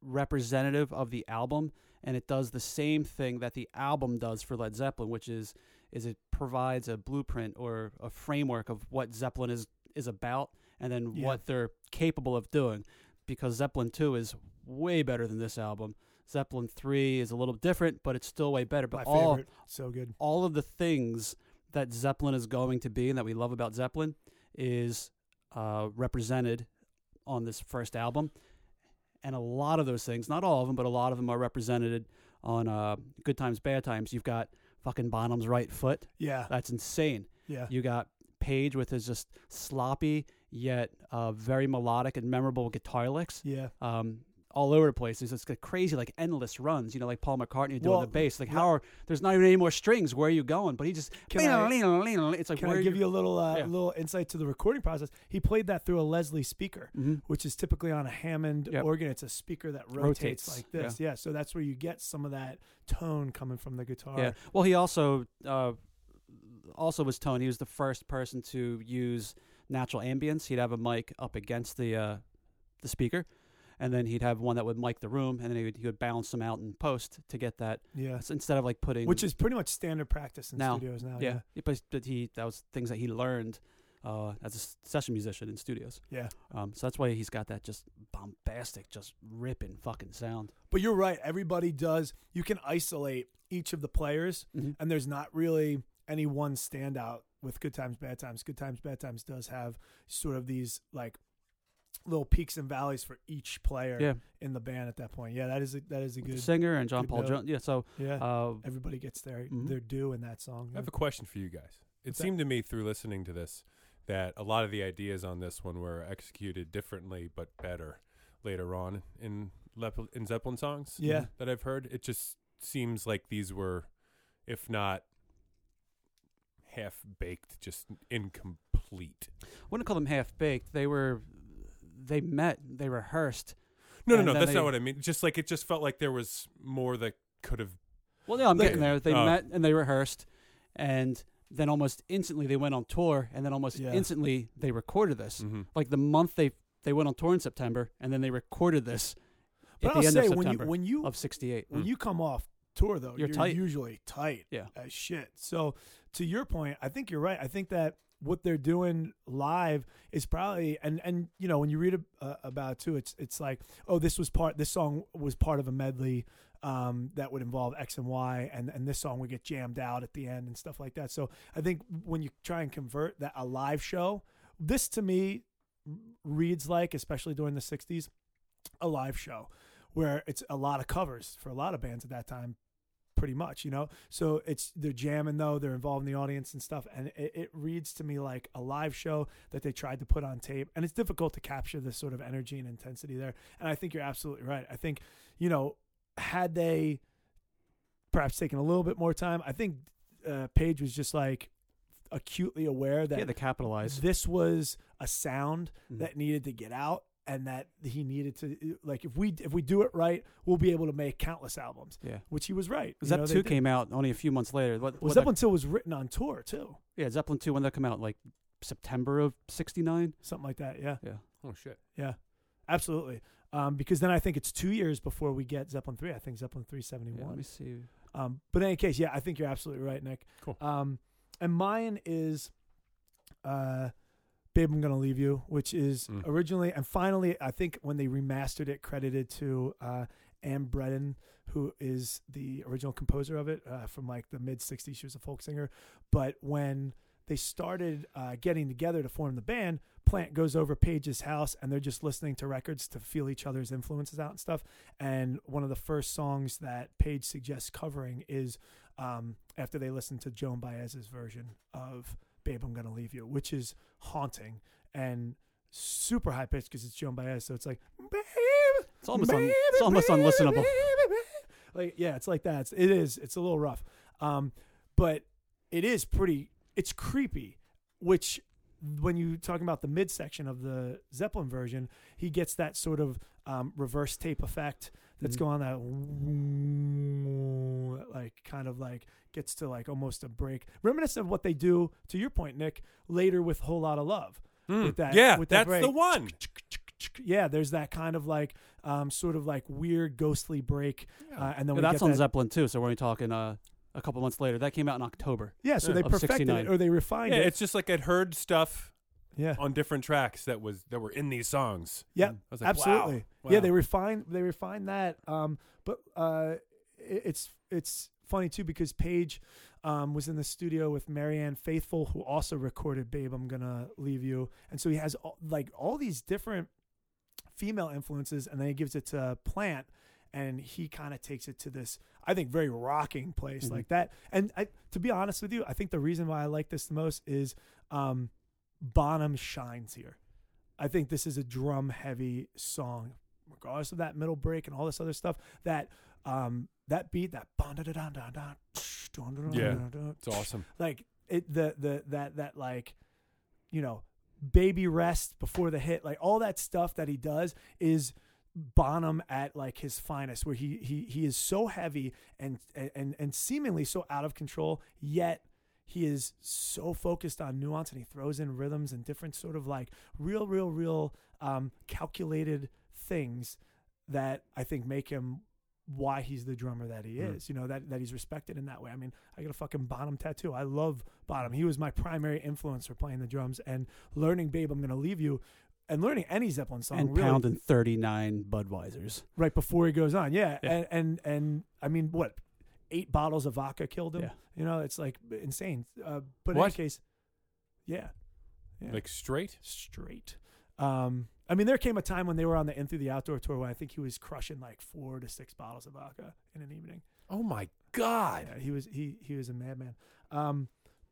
representative of the album, and it does the same thing that the album does for Led Zeppelin, which is is it provides a blueprint or a framework of what Zeppelin is is about, and then Yeah. what they're capable of doing. Because Zeppelin two is way better than this album. Zeppelin three is a little different, but it's still way better. My But all favorite. So good. all of the things that Zeppelin is going to be and that we love about Zeppelin is uh, represented on this first album. And a lot of those things, not all of them, but a lot of them are represented on uh, Good Times, Bad Times. You've got fucking Bonham's right foot. Yeah. That's insane. Yeah. You got Page with his just sloppy yet uh, very melodic and memorable guitar licks Yeah. um, all over the place. It's just crazy, like endless runs. You know, like Paul McCartney doing Well, the bass. Like how are there's not even any more strings? Where are you going? But he just Can I- it's like Can I give you a little uh, Yeah. little insight to the recording process? He played that through a Leslie speaker, hmm which is typically on a Hammond Yep. organ. It's a speaker that rotates, Rotates, like this. Yeah. So that's where you get some of that tone coming from the guitar. Yeah. Well, he also uh, also was tone. He was the first person to use natural ambience. He'd have a mic up against the uh, the speaker, and then he'd have one that would mic the room, and then he would, he would balance them out in post to get that Yeah. s- instead of like putting Which is pretty much standard practice in Now, studios now. yeah, But, but he that was things that he learned uh, as a session musician in studios. Yeah. Um, so that's why he's got that just bombastic, just ripping fucking sound. But you're right. Everybody does. You can isolate each of the players, Mhm. and there's not really any one standout with Good Times, Bad Times. Good Times, Bad Times does have sort of these like little peaks and valleys for each player Yeah, in the band at that point. Yeah, that is a, that is a with the good. singer and John Paul. Jones. Yeah, so Yeah, uh, everybody gets their Mhm. their due in that song. I have a question for you guys. It What's that? seemed to me through listening to this that a lot of the ideas on this one were executed differently but better later on in Lep- in Zeppelin songs. Yeah. that I've heard. It just seems like these were, if not half baked, just incomplete. I wouldn't call them half baked. They were, they met, they rehearsed. No, no, no. That's they- not what I mean. Just like it just felt like there was more that could have. Well, yeah, I'm Like- getting there. They Oh. met and they rehearsed, and then almost instantly they went on tour, and then almost Yeah. instantly they recorded this. Mm-hmm. Like the month they they went on tour in September, and then they recorded this But at I'll the end say of when you when you of '68. when Mm. you come off tour though, You're you're, tight. usually tight Yeah. as shit. So to your point, I think you're right. I think that what they're doing live is probably and and you know when you read uh, about it too, it's it's like oh this was part this song was part of a medley um, that would involve X and Y, and and this song would get jammed out at the end and stuff like that. So I think when you try and convert that a live show, this to me reads like, especially during the '60s, a live show where it's a lot of covers for a lot of bands at that time pretty much you know so it's they're jamming though they're involving the audience and stuff and it, it reads to me like a live show that they tried to put on tape and it's difficult to capture this sort of energy and intensity there and i think you're absolutely right i think you know had they perhaps taken a little bit more time i think uh, page was just like acutely aware that Yeah, they capitalized. this was a sound Mhm. that needed to get out and that he needed to like if we if we do it right we'll be able to make countless albums Yeah. which he was right You Zepp know, two did. came out only a few months later. What, well what zeppelin 2 was written on tour too yeah, Zeppelin two when that come out, like September of '69. something like that yeah Yeah. Oh shit! yeah absolutely um, because then i think it's two years before we get zeppelin 3 i think zeppelin Yeah, 371 let me see. Um, but in any case, yeah, I think you're absolutely right, Nick. Cool. Um, and mine is, uh, "Babe, I'm Gonna Leave You," which is Mm. originally and finally, I think when they remastered it, credited to uh, Anne Bredon, who is the original composer of it uh, from like the mid '60s. She was a folk singer, but when they started uh, getting together to form the band, Plant goes over Page's house and they're just listening to records to feel each other's influences out and stuff. And one of the first songs that Page suggests covering is um, after they listen to Joan Baez's version of "Babe, I'm Gonna Leave You," which is haunting and super high pitched because it's Joan Baez. So it's like, "Babe, It's almost un, it's almost baby, unlistenable. baby." Like yeah, it's like that. It's, it is. It's a little rough, um, but it is pretty. It's creepy, which when you talking about the midsection of the Zeppelin version, he gets that sort of um, reverse tape effect that's Mhm. going on that like kind of like gets to like almost a break, reminiscent of what they do. To your point, Nick, later with "Whole Lot of Love." Mm. with that- yeah, with that that's the one. Yeah, there's that kind of like um, sort of like weird ghostly break, uh, and then Yeah, we that's get on that, Zeppelin too. So we're only talking uh, a couple months later. That came out in October. yeah. So they perfected 69. it or they refined Yeah, it. it's just like I'd heard stuff Yeah, on different tracks that was that were in these songs. yeah, I was like, absolutely. wow, Yeah, they refine they refine that. Um, but uh, it, it's it's funny too because Page um, was in the studio with Marianne Faithfull, who also recorded "Babe, I'm Gonna Leave You," and so he has all, like all these different female influences, and then he gives it to Plant, and he kind of takes it to this, I think, very rocking place Mhm. like that. And I, to be honest with you, I think the reason why I like this the most is um, Bonham shines here. I think this is a drum heavy song, regardless of that middle break and all this other stuff. That um, that beat, that Yeah. It's awesome. like it the the that that like you know baby rest before the hit like all that stuff that he does is Bonham at like his finest where he he he is so heavy and and and seemingly so out of control yet he is so focused on nuance and he throws in rhythms and different sort of like real real real um calculated things that I think make him why he's the drummer that he Mm. is. You know that that he's respected in that way. I mean, I got a fucking Bonham tattoo. I love Bonham. He was my primary influence for playing the drums and learning "Babe, I'm Gonna Leave You," and learning any Zeppelin song and really pounding 39 Budweisers. right before he goes on. Yeah, Yeah. And, and and I mean, what? Eight bottles of vodka killed him. Yeah. You know, it's like insane. Uh, but in What? any case, yeah, yeah. Like straight. straight. Um, I mean, there came a time when they were on the In Through the Outdoor tour when I think he was crushing like four to six bottles of vodka in an evening. Oh my god. Yeah, he was he he was a madman. Um,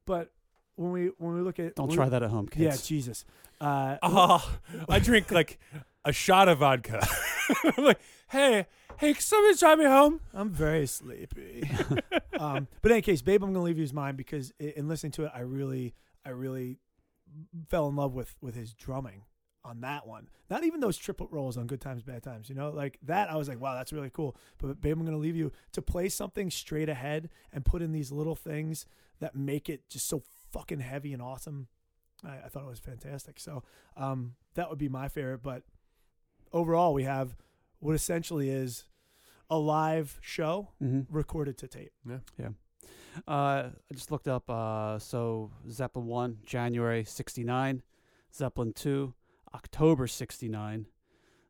but when we when we look at Don't we- try that at home, kids. Yeah. Jesus. Uh, Oh, I drink like a shot of vodka. I'm like, hey, hey, can somebody drive me home? I'm very sleepy. um, but in any case, Babe, I'm gonna leave you is mine because in listening to it, I really, I really fell in love with with his drumming on that one. Not even those triple rolls on Good Times, Bad Times. You know, like that. I was like, wow, that's really cool. But Babe, I'm gonna leave you to play something straight ahead and put in these little things that make it just so fucking heavy and awesome. I, I thought it was fantastic. So um, that would be my favorite. But overall, we have what essentially is a live show hmm recorded to tape. Yeah, Uh, I just looked up. Uh, so Zeppelin one, January '69. Zeppelin two, October '69.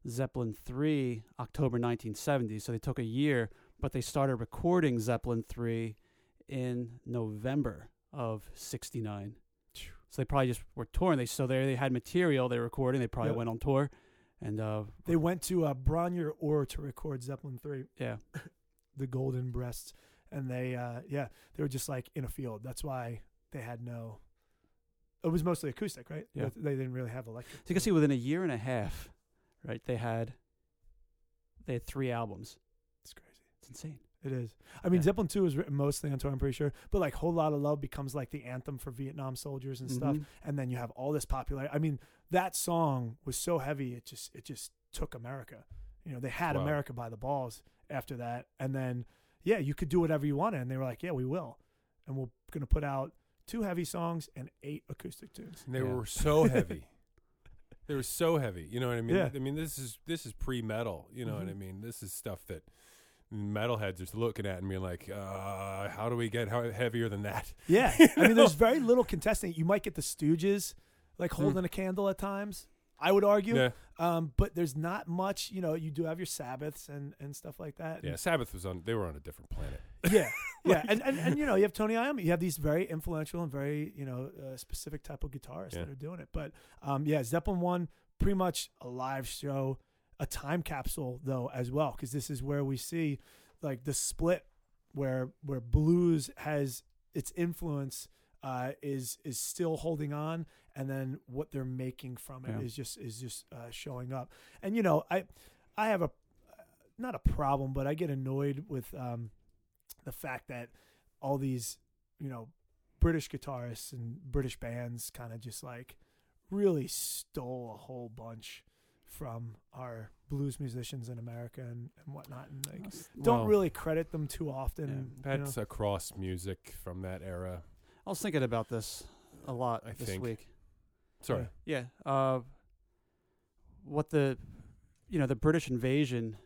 Zeppelin three, October 1970. So they took a year, but they started recording Zeppelin three in November of '69. So they probably just were touring. They so there they had material they were recording. They probably Yep. went on tour, and uh, They went to uh, Bron-Yr-Aur to record Zeppelin three, yeah, the Golden Breasts, and they uh, yeah they were just like in a field. That's why they had no. It was mostly acoustic, right? Yeah. They didn't really have electric. So you can see within a year and a half, right? They had they had three albums. It's crazy. It's insane. It is. I mean, Yeah. Zeppelin two was written mostly on tour. I'm pretty sure, but like "Whole Lot of Love" becomes like the anthem for Vietnam soldiers and stuff. Mhm. and then you have all this popularity. I mean, that song was so heavy it just it just took America. You know, they had Wow. America by the balls after that, and then yeah, you could do whatever you wanted, and they were like, yeah, we will, and we're gonna put out two heavy songs and eight acoustic tunes. And they Yeah. were so heavy. they were so heavy. You know what I mean? Yeah. I mean, this is this is pre-metal. You know what I Mhm. mean? This is stuff that metalheads just looking at me like, uh, how do we get how heavier than that? Yeah, I mean, there's very little contesting. You might get the Stooges like Hmm. holding a candle at times. I would argue, Yeah, um, but there's not much. You know, you do have your Sabbaths and and stuff like that. yeah. Sabbath was on. They were on a different planet. yeah, yeah, and, and and you know you have Tony Iommi. You have these very influential and very you know uh, specific type of guitarists Yeah. that are doing it. But um, yeah, Zeppelin one pretty much a live show, a time capsule though as well because this is where we see like the split where where blues has its influence uh, is is still holding on, and then what they're making from it is Yeah. just is just uh, showing up. And you know I I have a not a problem, but I get annoyed with um, the fact that all these, you know, British guitarists and British bands kind of just like really stole a whole bunch from our blues musicians in America and, and whatnot, and like don't Well, really credit them too often. you know? That's across music from that era. I was thinking about this a lot I this think. week. Sorry. Yeah. Uh, what the, you know, the British invasion,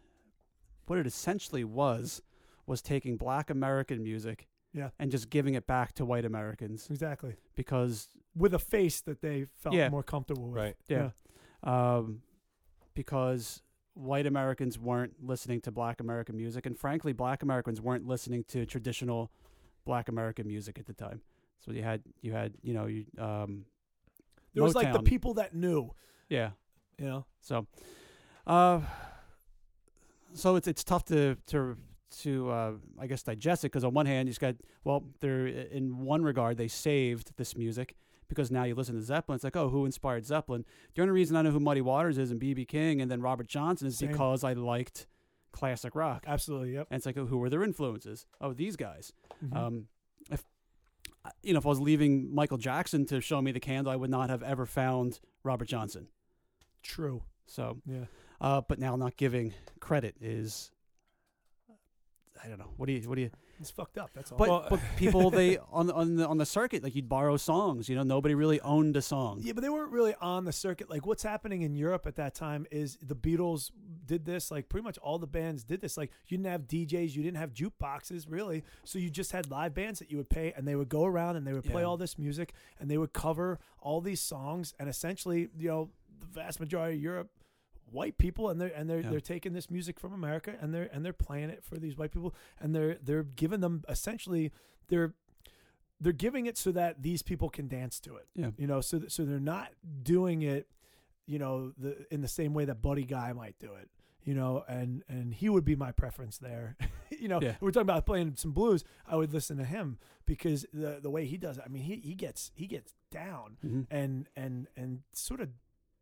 what it essentially was, was taking black American music Yeah. and just giving it back to white Americans exactly because, with a face that they felt Yeah. more comfortable with. Right. yeah, um, because white Americans weren't listening to black American music. And frankly, black Americans weren't listening to traditional black American music at the time. So you had, you had, you know, you, um, There was like the people that knew, yeah. you know. So, uh, so it's it's tough to to to uh, I guess digest it because on one hand you just got well they're in one regard they saved this music because now you listen to Zeppelin it's like oh who inspired Zeppelin the only reason I know who Muddy Waters is and BB King and then Robert Johnson is Same. because I liked classic rock Absolutely. Yep. and it's like oh, who were their influences oh these guys Mhm. um, if you know if I was leaving Michael Jackson to show me the candle I would not have ever found Robert Johnson True. so Yeah. uh, but now not giving credit is I don't know. What do you what do you It's fucked up. That's all. but Well- but people they on on the on the circuit like you'd borrow songs, you know, nobody really owned a song. Yeah, but they weren't really on the circuit. Like what's happening in Europe at that time is the Beatles did this. Like pretty much all the bands did this. Like you didn't have DJs, you didn't have jukeboxes really. So you just had live bands that you would pay, and they would go around and they would play Yeah. all this music, and they would cover all these songs. And essentially, you know, the vast majority of Europe, white people, and they're and they're Yeah. they're taking this music from America, and they're and they're playing it for these white people, and they're they're giving them essentially they're they're giving it so that these people can dance to it Yeah. you know so th- so they're not doing it you know the in the same way that buddy guy might do it you know and and he would be my preference there you know Yeah. we're talking about playing some blues i would listen to him because the the way he does it i mean he he gets he gets down Mhm. and and and sort of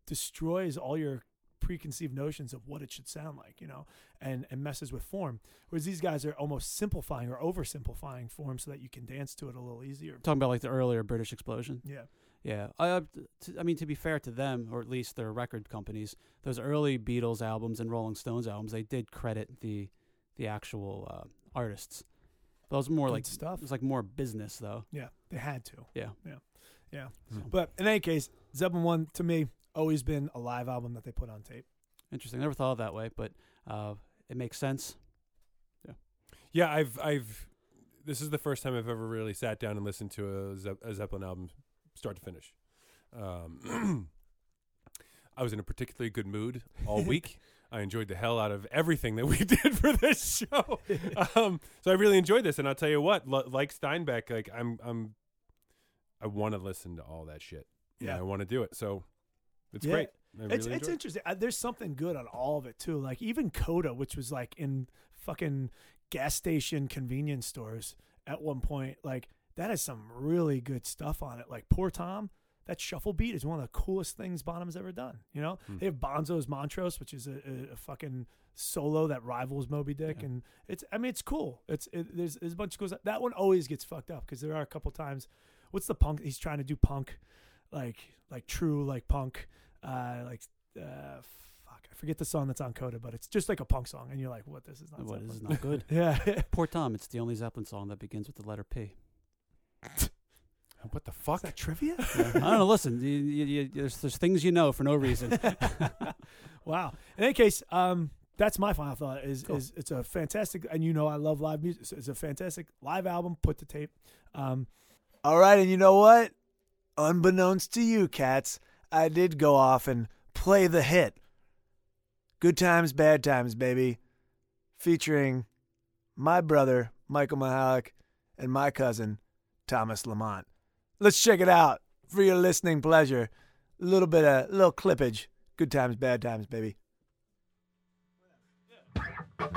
destroys all your preconceived notions of what it should sound like you know and and messes with form whereas these guys are almost simplifying or oversimplifying form so that you can dance to it a little easier Talking about like the earlier British explosion. yeah Yeah. I uh, t- I mean to be fair to them or at least their record companies, those early Beatles albums and Rolling Stones albums, they did credit the the actual uh, artists. It was more Good like stuff it was like more business though. yeah they had to Yeah. yeah yeah Hmm. but in any case zeppelin one to me always been a live album that they put on tape Interesting. Never thought of that way, but uh, it makes sense. Yeah, Yeah, I've I've this is the first time I've ever really sat down and listened to a, Ze- a Zeppelin album start to finish. Um, I was in a particularly good mood all week. I enjoyed the hell out of everything that we did for this show. um, so I really enjoyed this, and I'll tell you what, lo- like Steinbeck, like I'm I'm I want to listen to all that shit. Yeah, Yeah. I want to do it. So it's Yeah. great. I it's it's it. interesting. Uh, there's something good on all of it too. Like even Coda, which was like in fucking gas station convenience stores at one point. Like that has some really good stuff on it. Like Poor Tom, that shuffle beat is one of the coolest things Bonham's ever done. You know, Hmm. they have Bonzo's Montreux, which is a, a, a fucking solo that rivals Moby Dick, Yeah. and it's I mean it's cool. It's it, there's there's a bunch of cool stuff. That one always gets fucked up because there are a couple times. What's the punk? He's trying to do punk, like like true like punk, uh, like uh, fuck. I forget the song that's on Coda, but it's just like a punk song, and you're like, what? This is not. What Zeppelin. this is not good. yeah. Poor Tom. It's the only Zeppelin song that begins with the letter P. What the Is fuck? that trivia? Yeah. I don't know. Listen, you, you, you, there's there's things you know for no reason. wow. In any case, um, that's my final thought. Is Cool. is it's a fantastic, and you know I love live music. so It's a fantastic live album put to tape. Um, all right, and you know what? Unbeknownst to you, cats, I did go off and play the hit. Good times, bad times, baby, featuring my brother Michael Mahalik and my cousin Thomas Lamont. Let's check it out for your listening pleasure. A little bit of little clippage. Good times, bad times, baby. All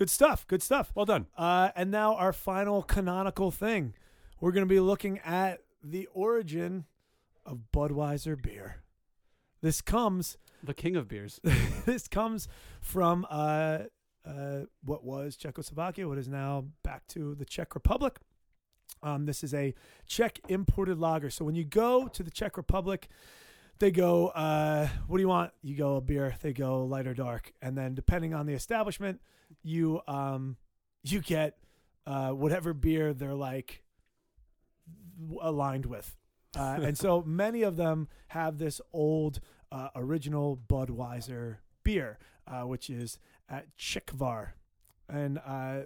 Good stuff. Good stuff. Well done. Uh, and now our final canonical thing. We're going to be looking at the origin of Budweiser beer. This comes The king of beers. this comes from uh, uh, what was Czechoslovakia, what is now back to the Czech Republic. Um, this is a Czech imported lager. So when you go to the Czech Republic, they go, uh, "What do you want?" You go a beer. They go light or dark, and then depending on the establishment, you um, you get uh, whatever beer they're like aligned with. Uh, and so many of them have this old uh, original Budweiser beer, uh, which is at Czechvar. And uh,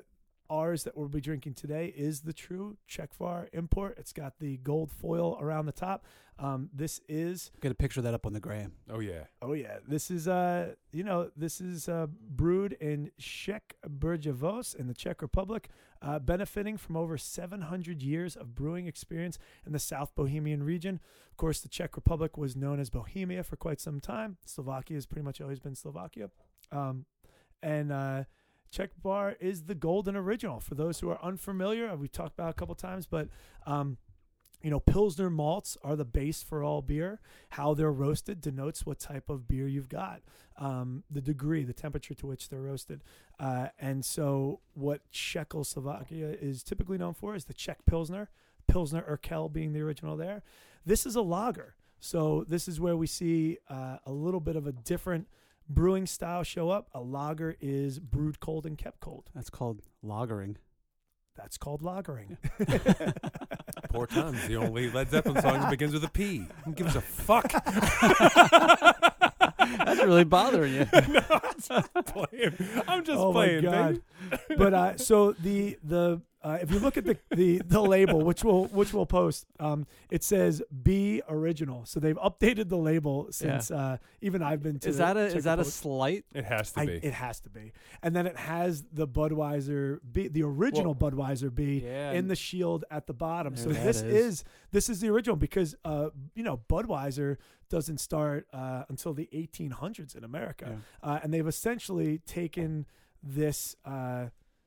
ours that we'll be drinking today is the true Czechvar import. It's got the gold foil around the top. Um, this is Get a picture of that up on the gram. Oh yeah. Oh yeah, this is uh you know this is uh, brewed in Czech Brjavos in the Czech Republic, uh, benefiting from over 700 years of brewing experience in the South Bohemian region. Of course, the Czech Republic was known as Bohemia for quite some time. Slovakia has pretty much always been Slovakia, um, and uh, Czech Bar is the golden original. For those who are unfamiliar, we've talked about it a couple times, but um, you know, Pilsner malts are the base for all beer. How they're roasted denotes what type of beer you've got, um, the degree, the temperature to which they're roasted. Uh, and so, what Czechoslovakia is typically known for is the Czech Pilsner, Pilsner Urquell being the original there. This is a lager. So, this is where we see uh, a little bit of a different brewing style show up. A lager is brewed cold and kept cold. That's called lagering. That's called lagering. Poor Tom's the only Led Zeppelin song that begins with a P. Who gives a fuck? That's really bothering you. playing. I'm just oh playing, my god! but uh, so the the uh, if you look at the, the the label, which we'll which we'll post, um, it says B original. So they've updated the label since uh, even I've been to. Is that a is that a slight? It has to I- be. it has to be, and then it has the Budweiser B, the original Budweiser B, Yeah. in the shield at the bottom. So this is. is this is the original because uh you know Budweiser doesn't start uh, until the 1800s in America, uh, and they've essentially taken this uh,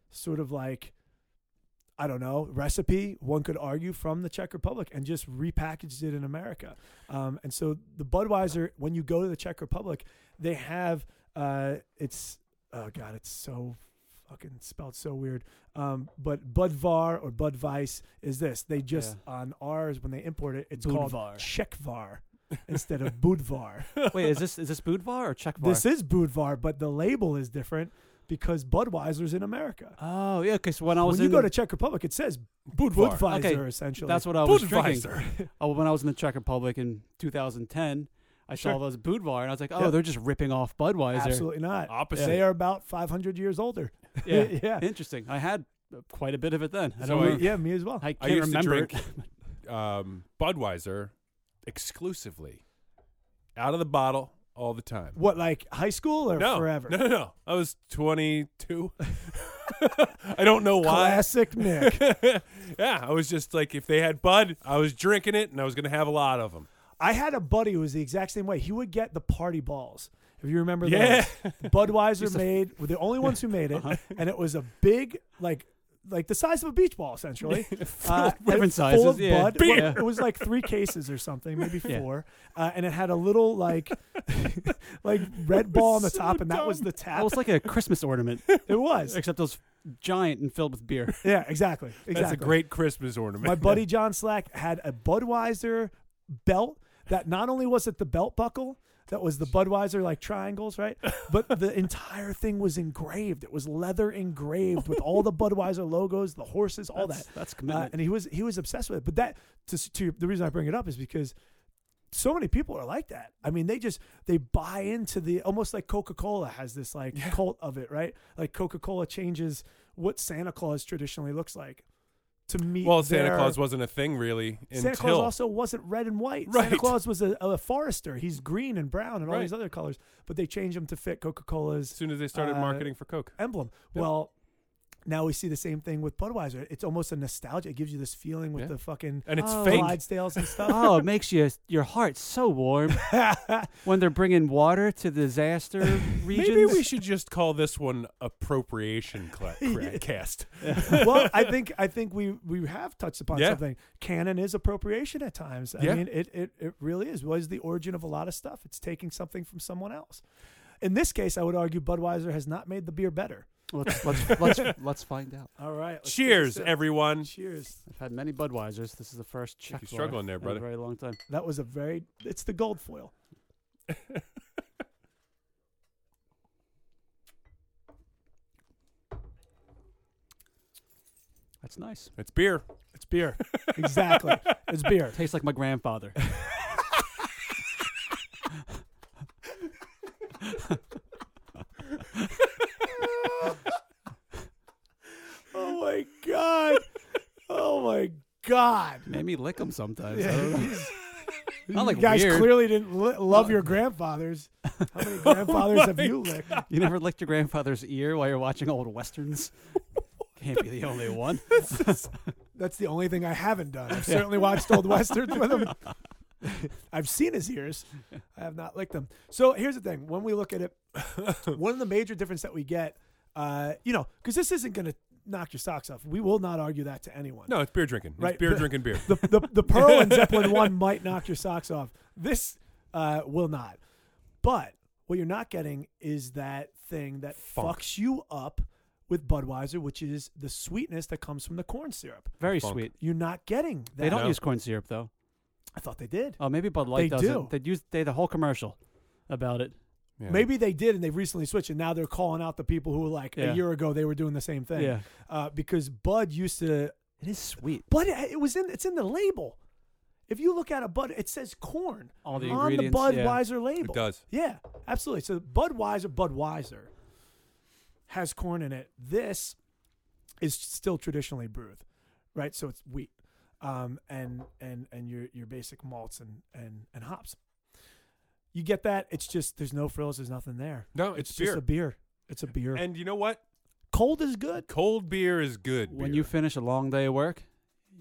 sort of like I don't know recipe one could argue from the Czech Republic and just repackaged it in America. Um, and so the Budweiser when you go to the Czech Republic, they have uh, it's oh god it's so fucking spelled so weird. Um, but Budvar or Budweiss is this. They just on ours when they import it, it's Budvar. called Czechvar instead of Budvar. Wait, is this is this Budvar or Czechvar? This is Budvar, but the label is different. Because Budweiser's in America. Oh yeah, because when I was when you in go to Czech Republic, it says Budvar. Budweiser Okay, essentially. that's what I was drinking. Budweiser. Oh, when I was in the Czech Republic in 2010, I saw Sure. those Budvar, and I was like, oh, Yeah. they're just ripping off Budweiser. Absolutely not. Opposite. They are about 500 years older. Yeah. yeah. Interesting. I had uh, quite a bit of it then. I So don't I- remember- yeah, me as well. I I can't used to remember drink it. um, Budweiser exclusively out of the bottle all the time. What, like high school or no, forever? no, no, no. I was 22. I don't know why. Classic Nick. yeah, I was just like, if they had Bud, I was drinking it, and I was going to have a lot of them. I had a buddy who was the exact same way. He would get the party balls. If you remember Yeah. those. Budweiser made were the only ones who made it, Uh-huh. and it was a big like like the size of a beach ball essentially. Uh, Different sizes, full of yeah. Bud. Beer. Well, It was like three cases or something, maybe Yeah. four, uh, and it had a little like like red ball on the so top, and that was dumb. the tap. It tap. was like a Christmas ornament, It was, except it was giant and filled with beer. yeah, exactly, exactly. That's a great Christmas ornament. My buddy John Slack had a Budweiser belt that not only was it the belt buckle that was the Budweiser like triangles, right? But the entire thing was engraved. It was leather engraved with all the Budweiser logos, the horses, all that's, that. That's Uh, commitment. and he was he was obsessed with it. But that to, to the reason I bring it up is because so many people are like that. I mean, they just they buy into the almost like Coca Cola has this like Yeah. cult of it, right? Like Coca Cola changes what Santa Claus traditionally looks like to meet. well, Santa their- Claus wasn't a thing really Santa until Claus also wasn't red and white. Santa Right. Claus was a, a forester. He's green and brown and all Right. these other colors, but they changed him to fit Coca Cola's. as soon as they started uh, marketing for Coke. emblem. Yep. Well, now we see the same thing with Budweiser. It's almost a nostalgia. It gives you this feeling with Yeah. the fucking And it's Oh. fake. Clydesdales and stuff. oh, it makes you your heart so warm when they're bringing water to disaster regions. Maybe we should just call this one appropriation cla- cra- Yeah. cast. well, I think I think we we have touched upon Yeah. something. Canon is appropriation at times. I Yeah. mean, it, it it really is. Was the origin of a lot of stuff. It's taking something from someone else. In this case, I would argue Budweiser has not made the beer better. Let's let's let's, let's find out. All right. let's take a Cheers, everyone. Cheers. I've had many Budweisers. This is the first Czech you're struggling there, in brother. A very long time. That was a very. It's the gold foil. That's nice. It's beer. It's beer. exactly. It's beer. Tastes like my grandfather. Oh my god. Oh my god. Made me lick them sometimes. I don't know. Not like you guys weird. clearly didn't li- love your grandfathers. How many grandfathers have you licked? You never licked your grandfather's ear while you're watching old westerns? Can't be the only one. That's the only thing I haven't done. I've certainly watched old westerns with him. I've seen his ears. I have not licked them. So here's the thing: when we look at it, one of the major difference that we get, uh, you know, because this isn't going to knock your socks off. We will not argue that to anyone. No, it's beer drinking. It's Right, beer but- drinking beer. The the, the Pearl and Zeppelin one might knock your socks off. This uh, will not. But what you're not getting is that thing that Funk. fucks you up with Budweiser, which is the sweetness that comes from the corn syrup. Very Funk. sweet. You're not getting that. They don't No. use corn syrup though. I thought they did. Oh, maybe Bud Light They does do. it. They use they had the whole commercial about it. Yeah. Maybe they did, and they've recently switched, and now they're calling out the people who, like Yeah. a year ago, they were doing the same thing. Yeah, Uh, because Bud used to, it is sweet. Bud, it was in, it's in the label. If you look at a Bud, it says corn All the on the ingredients. yeah. Budweiser label. it does. Yeah, absolutely. So Budweiser, Budweiser has corn in it. This is still traditionally brewed, right? So it's wheat, um, and and and your your basic malts and and and hops. You get that? It's just there's no frills. There's nothing there. No, it's, It's beer. just a beer. It's a beer. and you know what? Cold is good. Cold beer is good. When beer. you finish a long day of work,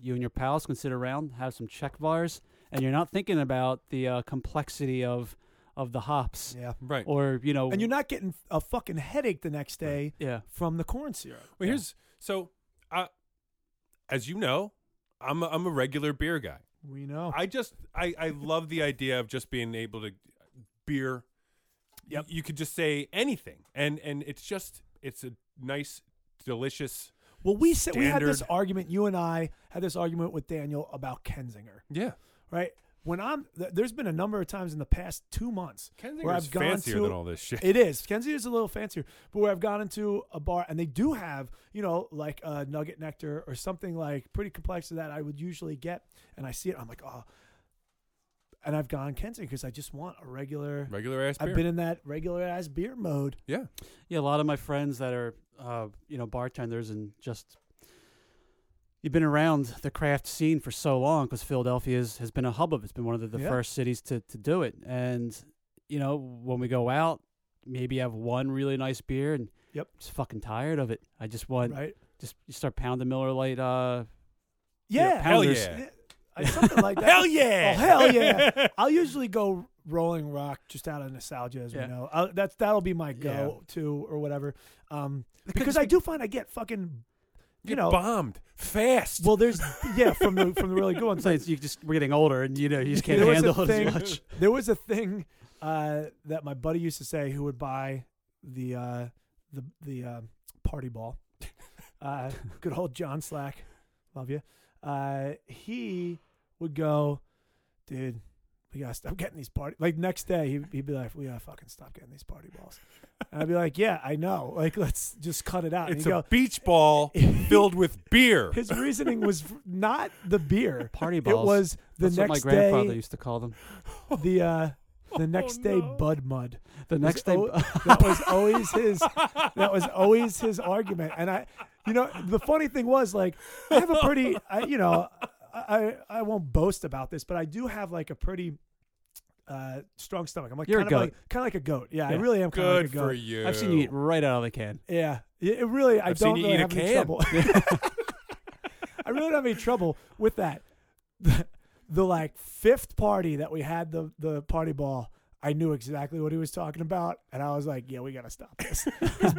you and your pals can sit around, have some Czechvars, and you're not thinking about the uh, complexity of of the hops Yeah. right. or you know. And you're not getting a fucking headache the next day yeah. from the corn syrup. Well, here's so, uh, as you know, I'm a, I'm a regular beer guy. We know. I just I I love the idea of just being able to beer. Yep. You could just say anything, and and it's just it's a nice, delicious. well, we said we had this argument. You and I had this argument with Daniel about Kenzinger. Yeah. right? when I'm th- there's been a number of times in the past two months Kenzinger's where I've gone fancier to than all this shit. It is. Kensington's a little fancier, but where I've gone into a bar and they do have, you know, like a nugget nectar or something like pretty complex that I would usually get, and I see it, I'm like, oh. And I've gone Kensington because I just want a regular. Regular ass beer. I've been in that regular ass beer mode. yeah. Yeah, a lot of my friends that are, uh, you know, bartenders and just you've been around the craft scene for so long because Philadelphia is, has been a hub of it. It's been one of the, the Yeah. first cities to, to do it. And, you know, when we go out, maybe have one really nice beer and Yep. just fucking tired of it. I just want, Right? just you start pounding Miller Lite. Uh, Yeah. Hell yeah. I- Something like that. Hell yeah. Oh, hell yeah. I'll usually go Rolling Rock just out of nostalgia, as Yeah. we know. Uh, that's that'll be my Yeah. go to or whatever. Um, Could because I do find I get fucking, you Get know, bombed fast. well, there's yeah from the from the really good ones. so it's, you just we're getting older and you know you just can't There was a handle it thing- as much. There was a thing uh, that my buddy used to say who would buy the uh, the the um party ball. Uh, good old John Slack, love you. Uh, he would go, dude. We gotta stop getting these party. Like next day, he'd, he'd be like, "We gotta fucking stop getting these party balls." And I'd be like, "Yeah, I know. Like, let's just cut it out." And it's he'd a go, beach ball filled with beer. his reasoning was not the beer. Party balls. It was the That's what my next grandfather day. used to call them. The uh, the next day, no. Bud Mud. The next day, al- that was always his that was always his argument and i you know the funny thing was like i have a pretty I, you know i i won't boast about this but i do have like a pretty uh strong stomach i'm like You're a kind of like kind of like a goat yeah, i Yeah. really am kind of Good like a for goat you. I've seen you eat right out of the can. yeah it, it really i I've seen don't you really eat a have any can. trouble i really don't have any trouble with that the, the like fifth party that we had the the party ball I knew exactly what he was talking about, and I was like, "Yeah, we gotta stop this."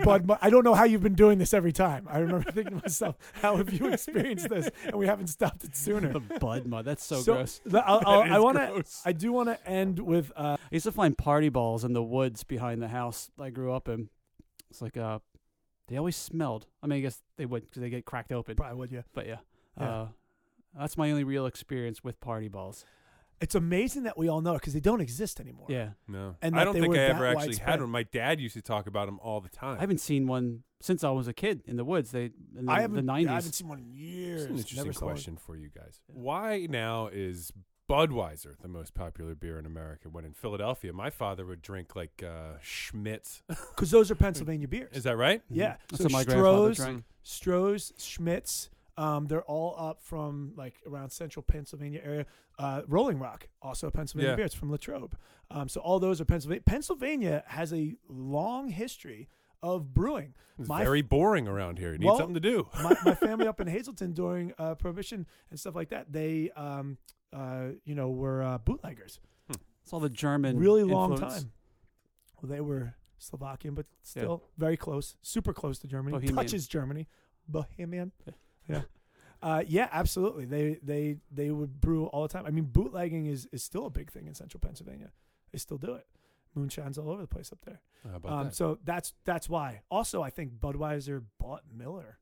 Bud, I don't know how you've been doing this every time. I remember thinking to myself, "How have you experienced this?" And we haven't stopped it sooner. The bud mud. That's so, So, gross. the- I'll- I'll- I want to. I do want to end with. Uh, I used to find party balls in the woods behind the house I grew up in. It's like uh, they always smelled. I mean, I guess they would because they get cracked open. probably would yeah. But yeah, Yeah. Uh, that's my only real experience with party balls. It's amazing that we all know it because they don't exist anymore. Yeah, No, And I that don't they think were I ever actually widespread. had one. My dad used to talk about them all the time. I haven't seen one since I was a kid in the woods. They in the, I haven't. the nineties. I haven't seen one in years. Here's an interesting Never question for you guys. Yeah. Why now is Budweiser the most popular beer in America? When in Philadelphia, my father would drink like uh, Schmidt's. because those are Pennsylvania beers. Is that right? Yeah. Mm-hmm. That's So my grandfather Stroh's- drank. Stroh's, Schmidt's. Um, they're all up from like around central Pennsylvania area. Uh, Rolling Rock, also a Pennsylvania Yeah. beer. It's from Latrobe. Um, so all those are Pennsylvania. Pennsylvania has a long history of brewing. It's My- very boring around here. You need Well- something to do. My, my family up in Hazleton during uh, Prohibition and stuff like that, they, um, uh, you know, were uh, bootleggers. It's all the German. really long influence. time. Well, they were Slovakian, but still very close, super close to Germany. Bohemian. Touches Germany, Bohemian. Yeah. Yeah, uh, yeah, absolutely. They they they would brew all the time. I mean, bootlegging is is still a big thing in Central Pennsylvania. They still do it. Moonshine's all over the place up there. How about Um, that? so that's that's why. Also, I think Budweiser bought Miller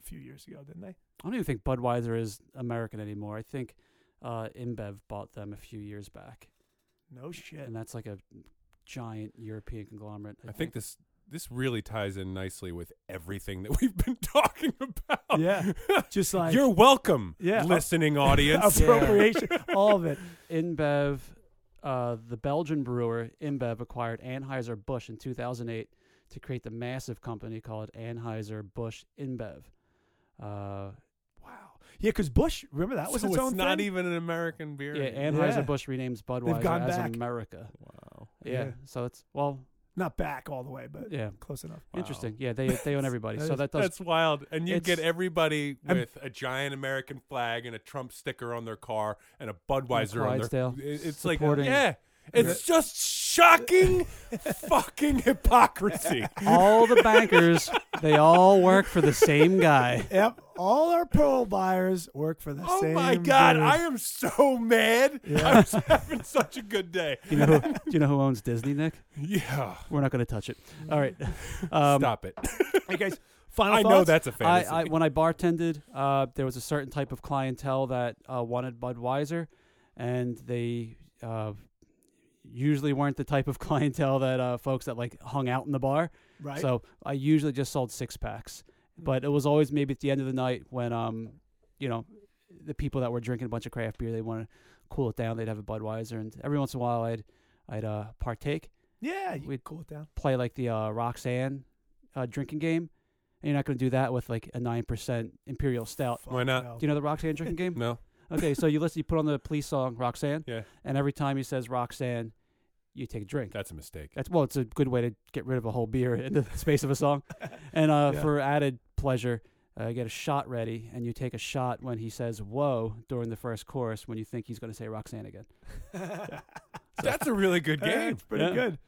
a few years ago, didn't they? I don't even think Budweiser is American anymore. I think uh, InBev bought them a few years back, No shit. and that's like a giant European conglomerate. I think this this really ties in nicely with everything that we've been talking about. Yeah, just like You're welcome, Yeah. listening audience. appropriation, all of it. InBev, uh, the Belgian brewer InBev acquired Anheuser Busch in 2008 to create the massive company called Anheuser Busch InBev. Uh, Wow. Yeah, because Bush, remember that was so its it's own not thing. even an American beer. yeah. Anheuser Yeah. Busch renames Budweiser as back. America. Wow. Yeah, Yeah. so it's well, Not back all the way, but yeah, close enough. Wow. interesting. Yeah, they they own everybody, That so is- that does That's wild. And you get It's- everybody I'm- with a giant American flag and a Trump sticker on their car and a Budweiser on their. Clydesdale It- It's like, supporting- yeah, it's just shocking, fucking hypocrisy. all the bankers. They all work for the same guy. Yep. All our pearl buyers work for the same guy. Oh same. my god, dude. I am so mad. Yeah. I was having such a good day. You know, who, do you know who owns Disney, Nick? Yeah. We're not going to touch it. All right. Um, Stop it. Hey guys, final I know thoughts? that's a fantasy. I when I bartended, uh, there was a certain type of clientele that uh, wanted Budweiser, and they uh, usually weren't the type of clientele that uh, folks that like hung out in the bar. Right. So I usually just sold six packs, but it was always maybe at the end of the night when um, you know, the people that were drinking a bunch of craft beer, they want to cool it down. They'd have a Budweiser, and every once in a while, I'd I'd uh, partake, yeah, you we'd- cool it down. play like the uh, Roxanne uh, drinking game. And you're not going to do that with like a nine percent imperial stout. Why not? Fuck Do you know the Roxanne drinking game? No. Okay, so you listen, you put on the police song Roxanne, Yeah. and every time he says Roxanne, you take a drink. That's a mistake. That's well, it's a good way to get rid of a whole beer in the space of a song. And uh, Yeah. for added pleasure, uh, get a shot ready, and you take a shot when he says "whoa" during the first chorus when you think he's going to say Roxanne again. That's a really good Yeah, game. it's pretty Yeah. good.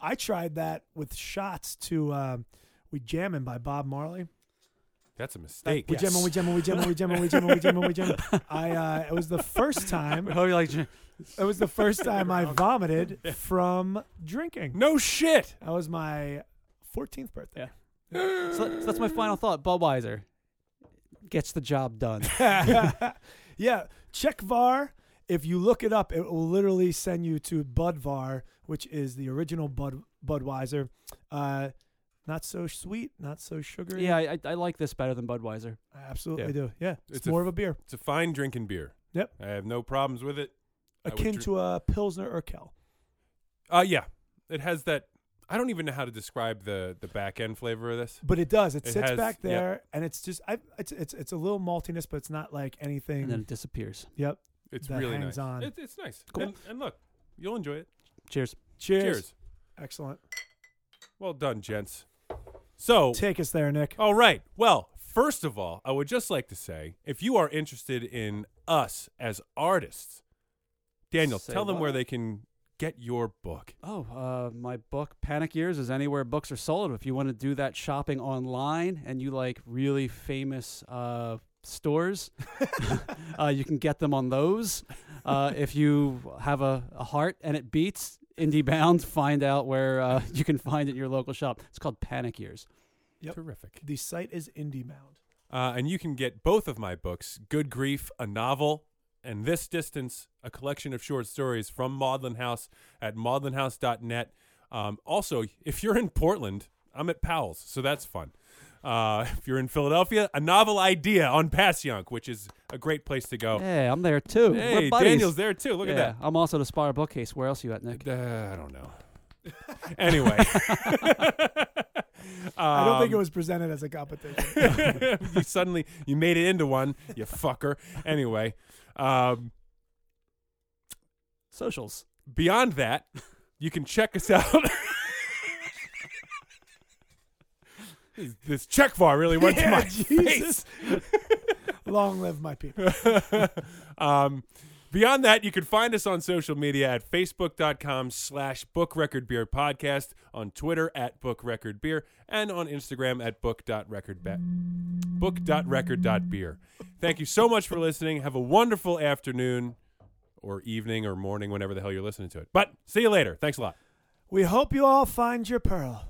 I tried that with shots to um, "We Jammin' by Bob Marley. That's a mistake. We jammin', we jammin', we jammin', we jammin', we jammin', we jammin', we jammin'. I uh, it was the first time. Oh, you like It was the first time I vomited from drinking. No shit. That was my 14th birthday. so, so that's my final thought. Budweiser gets the job done. yeah, Czechvar. If you look it up, it will literally send you to Budvar, which is the original Bud Budweiser. Uh, not so sweet, not so sugary. yeah, I, I, I like this better than Budweiser. I absolutely Yeah. do. Yeah, it's, It's a more f- of a beer, It's a fine drinking beer. Yep. I have no problems with it. I would akin drink- to a Pilsner Urquell. Uh yeah. It has that I don't even know how to describe the the back end flavor of this. But it does. It, It sits has- back yep. there, and it's just I, it's it's it's a little maltiness, but it's not like anything. And then it disappears. yep. It's That really hangs nice. on. It, it's nice. Cool. And, and look, you'll enjoy it. Cheers. Cheers. Cheers. Excellent. Well done, gents. So Take us there, Nick. All right. Well, first of all, I would just like to say if you are interested in us as artists, Daniel, Say tell them what? where they can get your book. Oh, uh, my book, Panic Years, is anywhere books are sold. If you want to do that shopping online and you like really famous uh, stores, uh, you can get them on those. Uh, if you have a, a heart and it beats, Indie Bound, find out where uh, you can find it in your local shop. It's called Panic Years. Yep. Terrific. The site is IndieBound. Uh, and you can get both of my books Good Grief, a novel, and This Distance, a collection of short stories from Maudlin House at maudlinhouse.net. Um, also, if you're in Portland, I'm at Powell's, so that's fun. Uh, if you're in Philadelphia, a novel idea on Passyunk, which is a great place to go. Hey, I'm there too. Hey, We're. Daniel's there too. Look yeah, at that. I'm also the Spire bookcase. Where else are you at, Nick? Uh, I don't know. anyway, I don't think it Um, was presented as a competition. you suddenly you made it into one, you fucker. Anyway, um, Socials. beyond that, you can check us out. This- Czechvar really went to my Jesus. face. Long live my people. um, beyond that, you can find us on social media at facebook.com slash book record beer podcast, on Twitter at book record beer, and on Instagram at book.record book.record.beer. Thank you so much for listening. Have a wonderful afternoon or evening or morning, whenever the hell you're listening to it. But see you later. Thanks a lot. We hope you all find your pearl.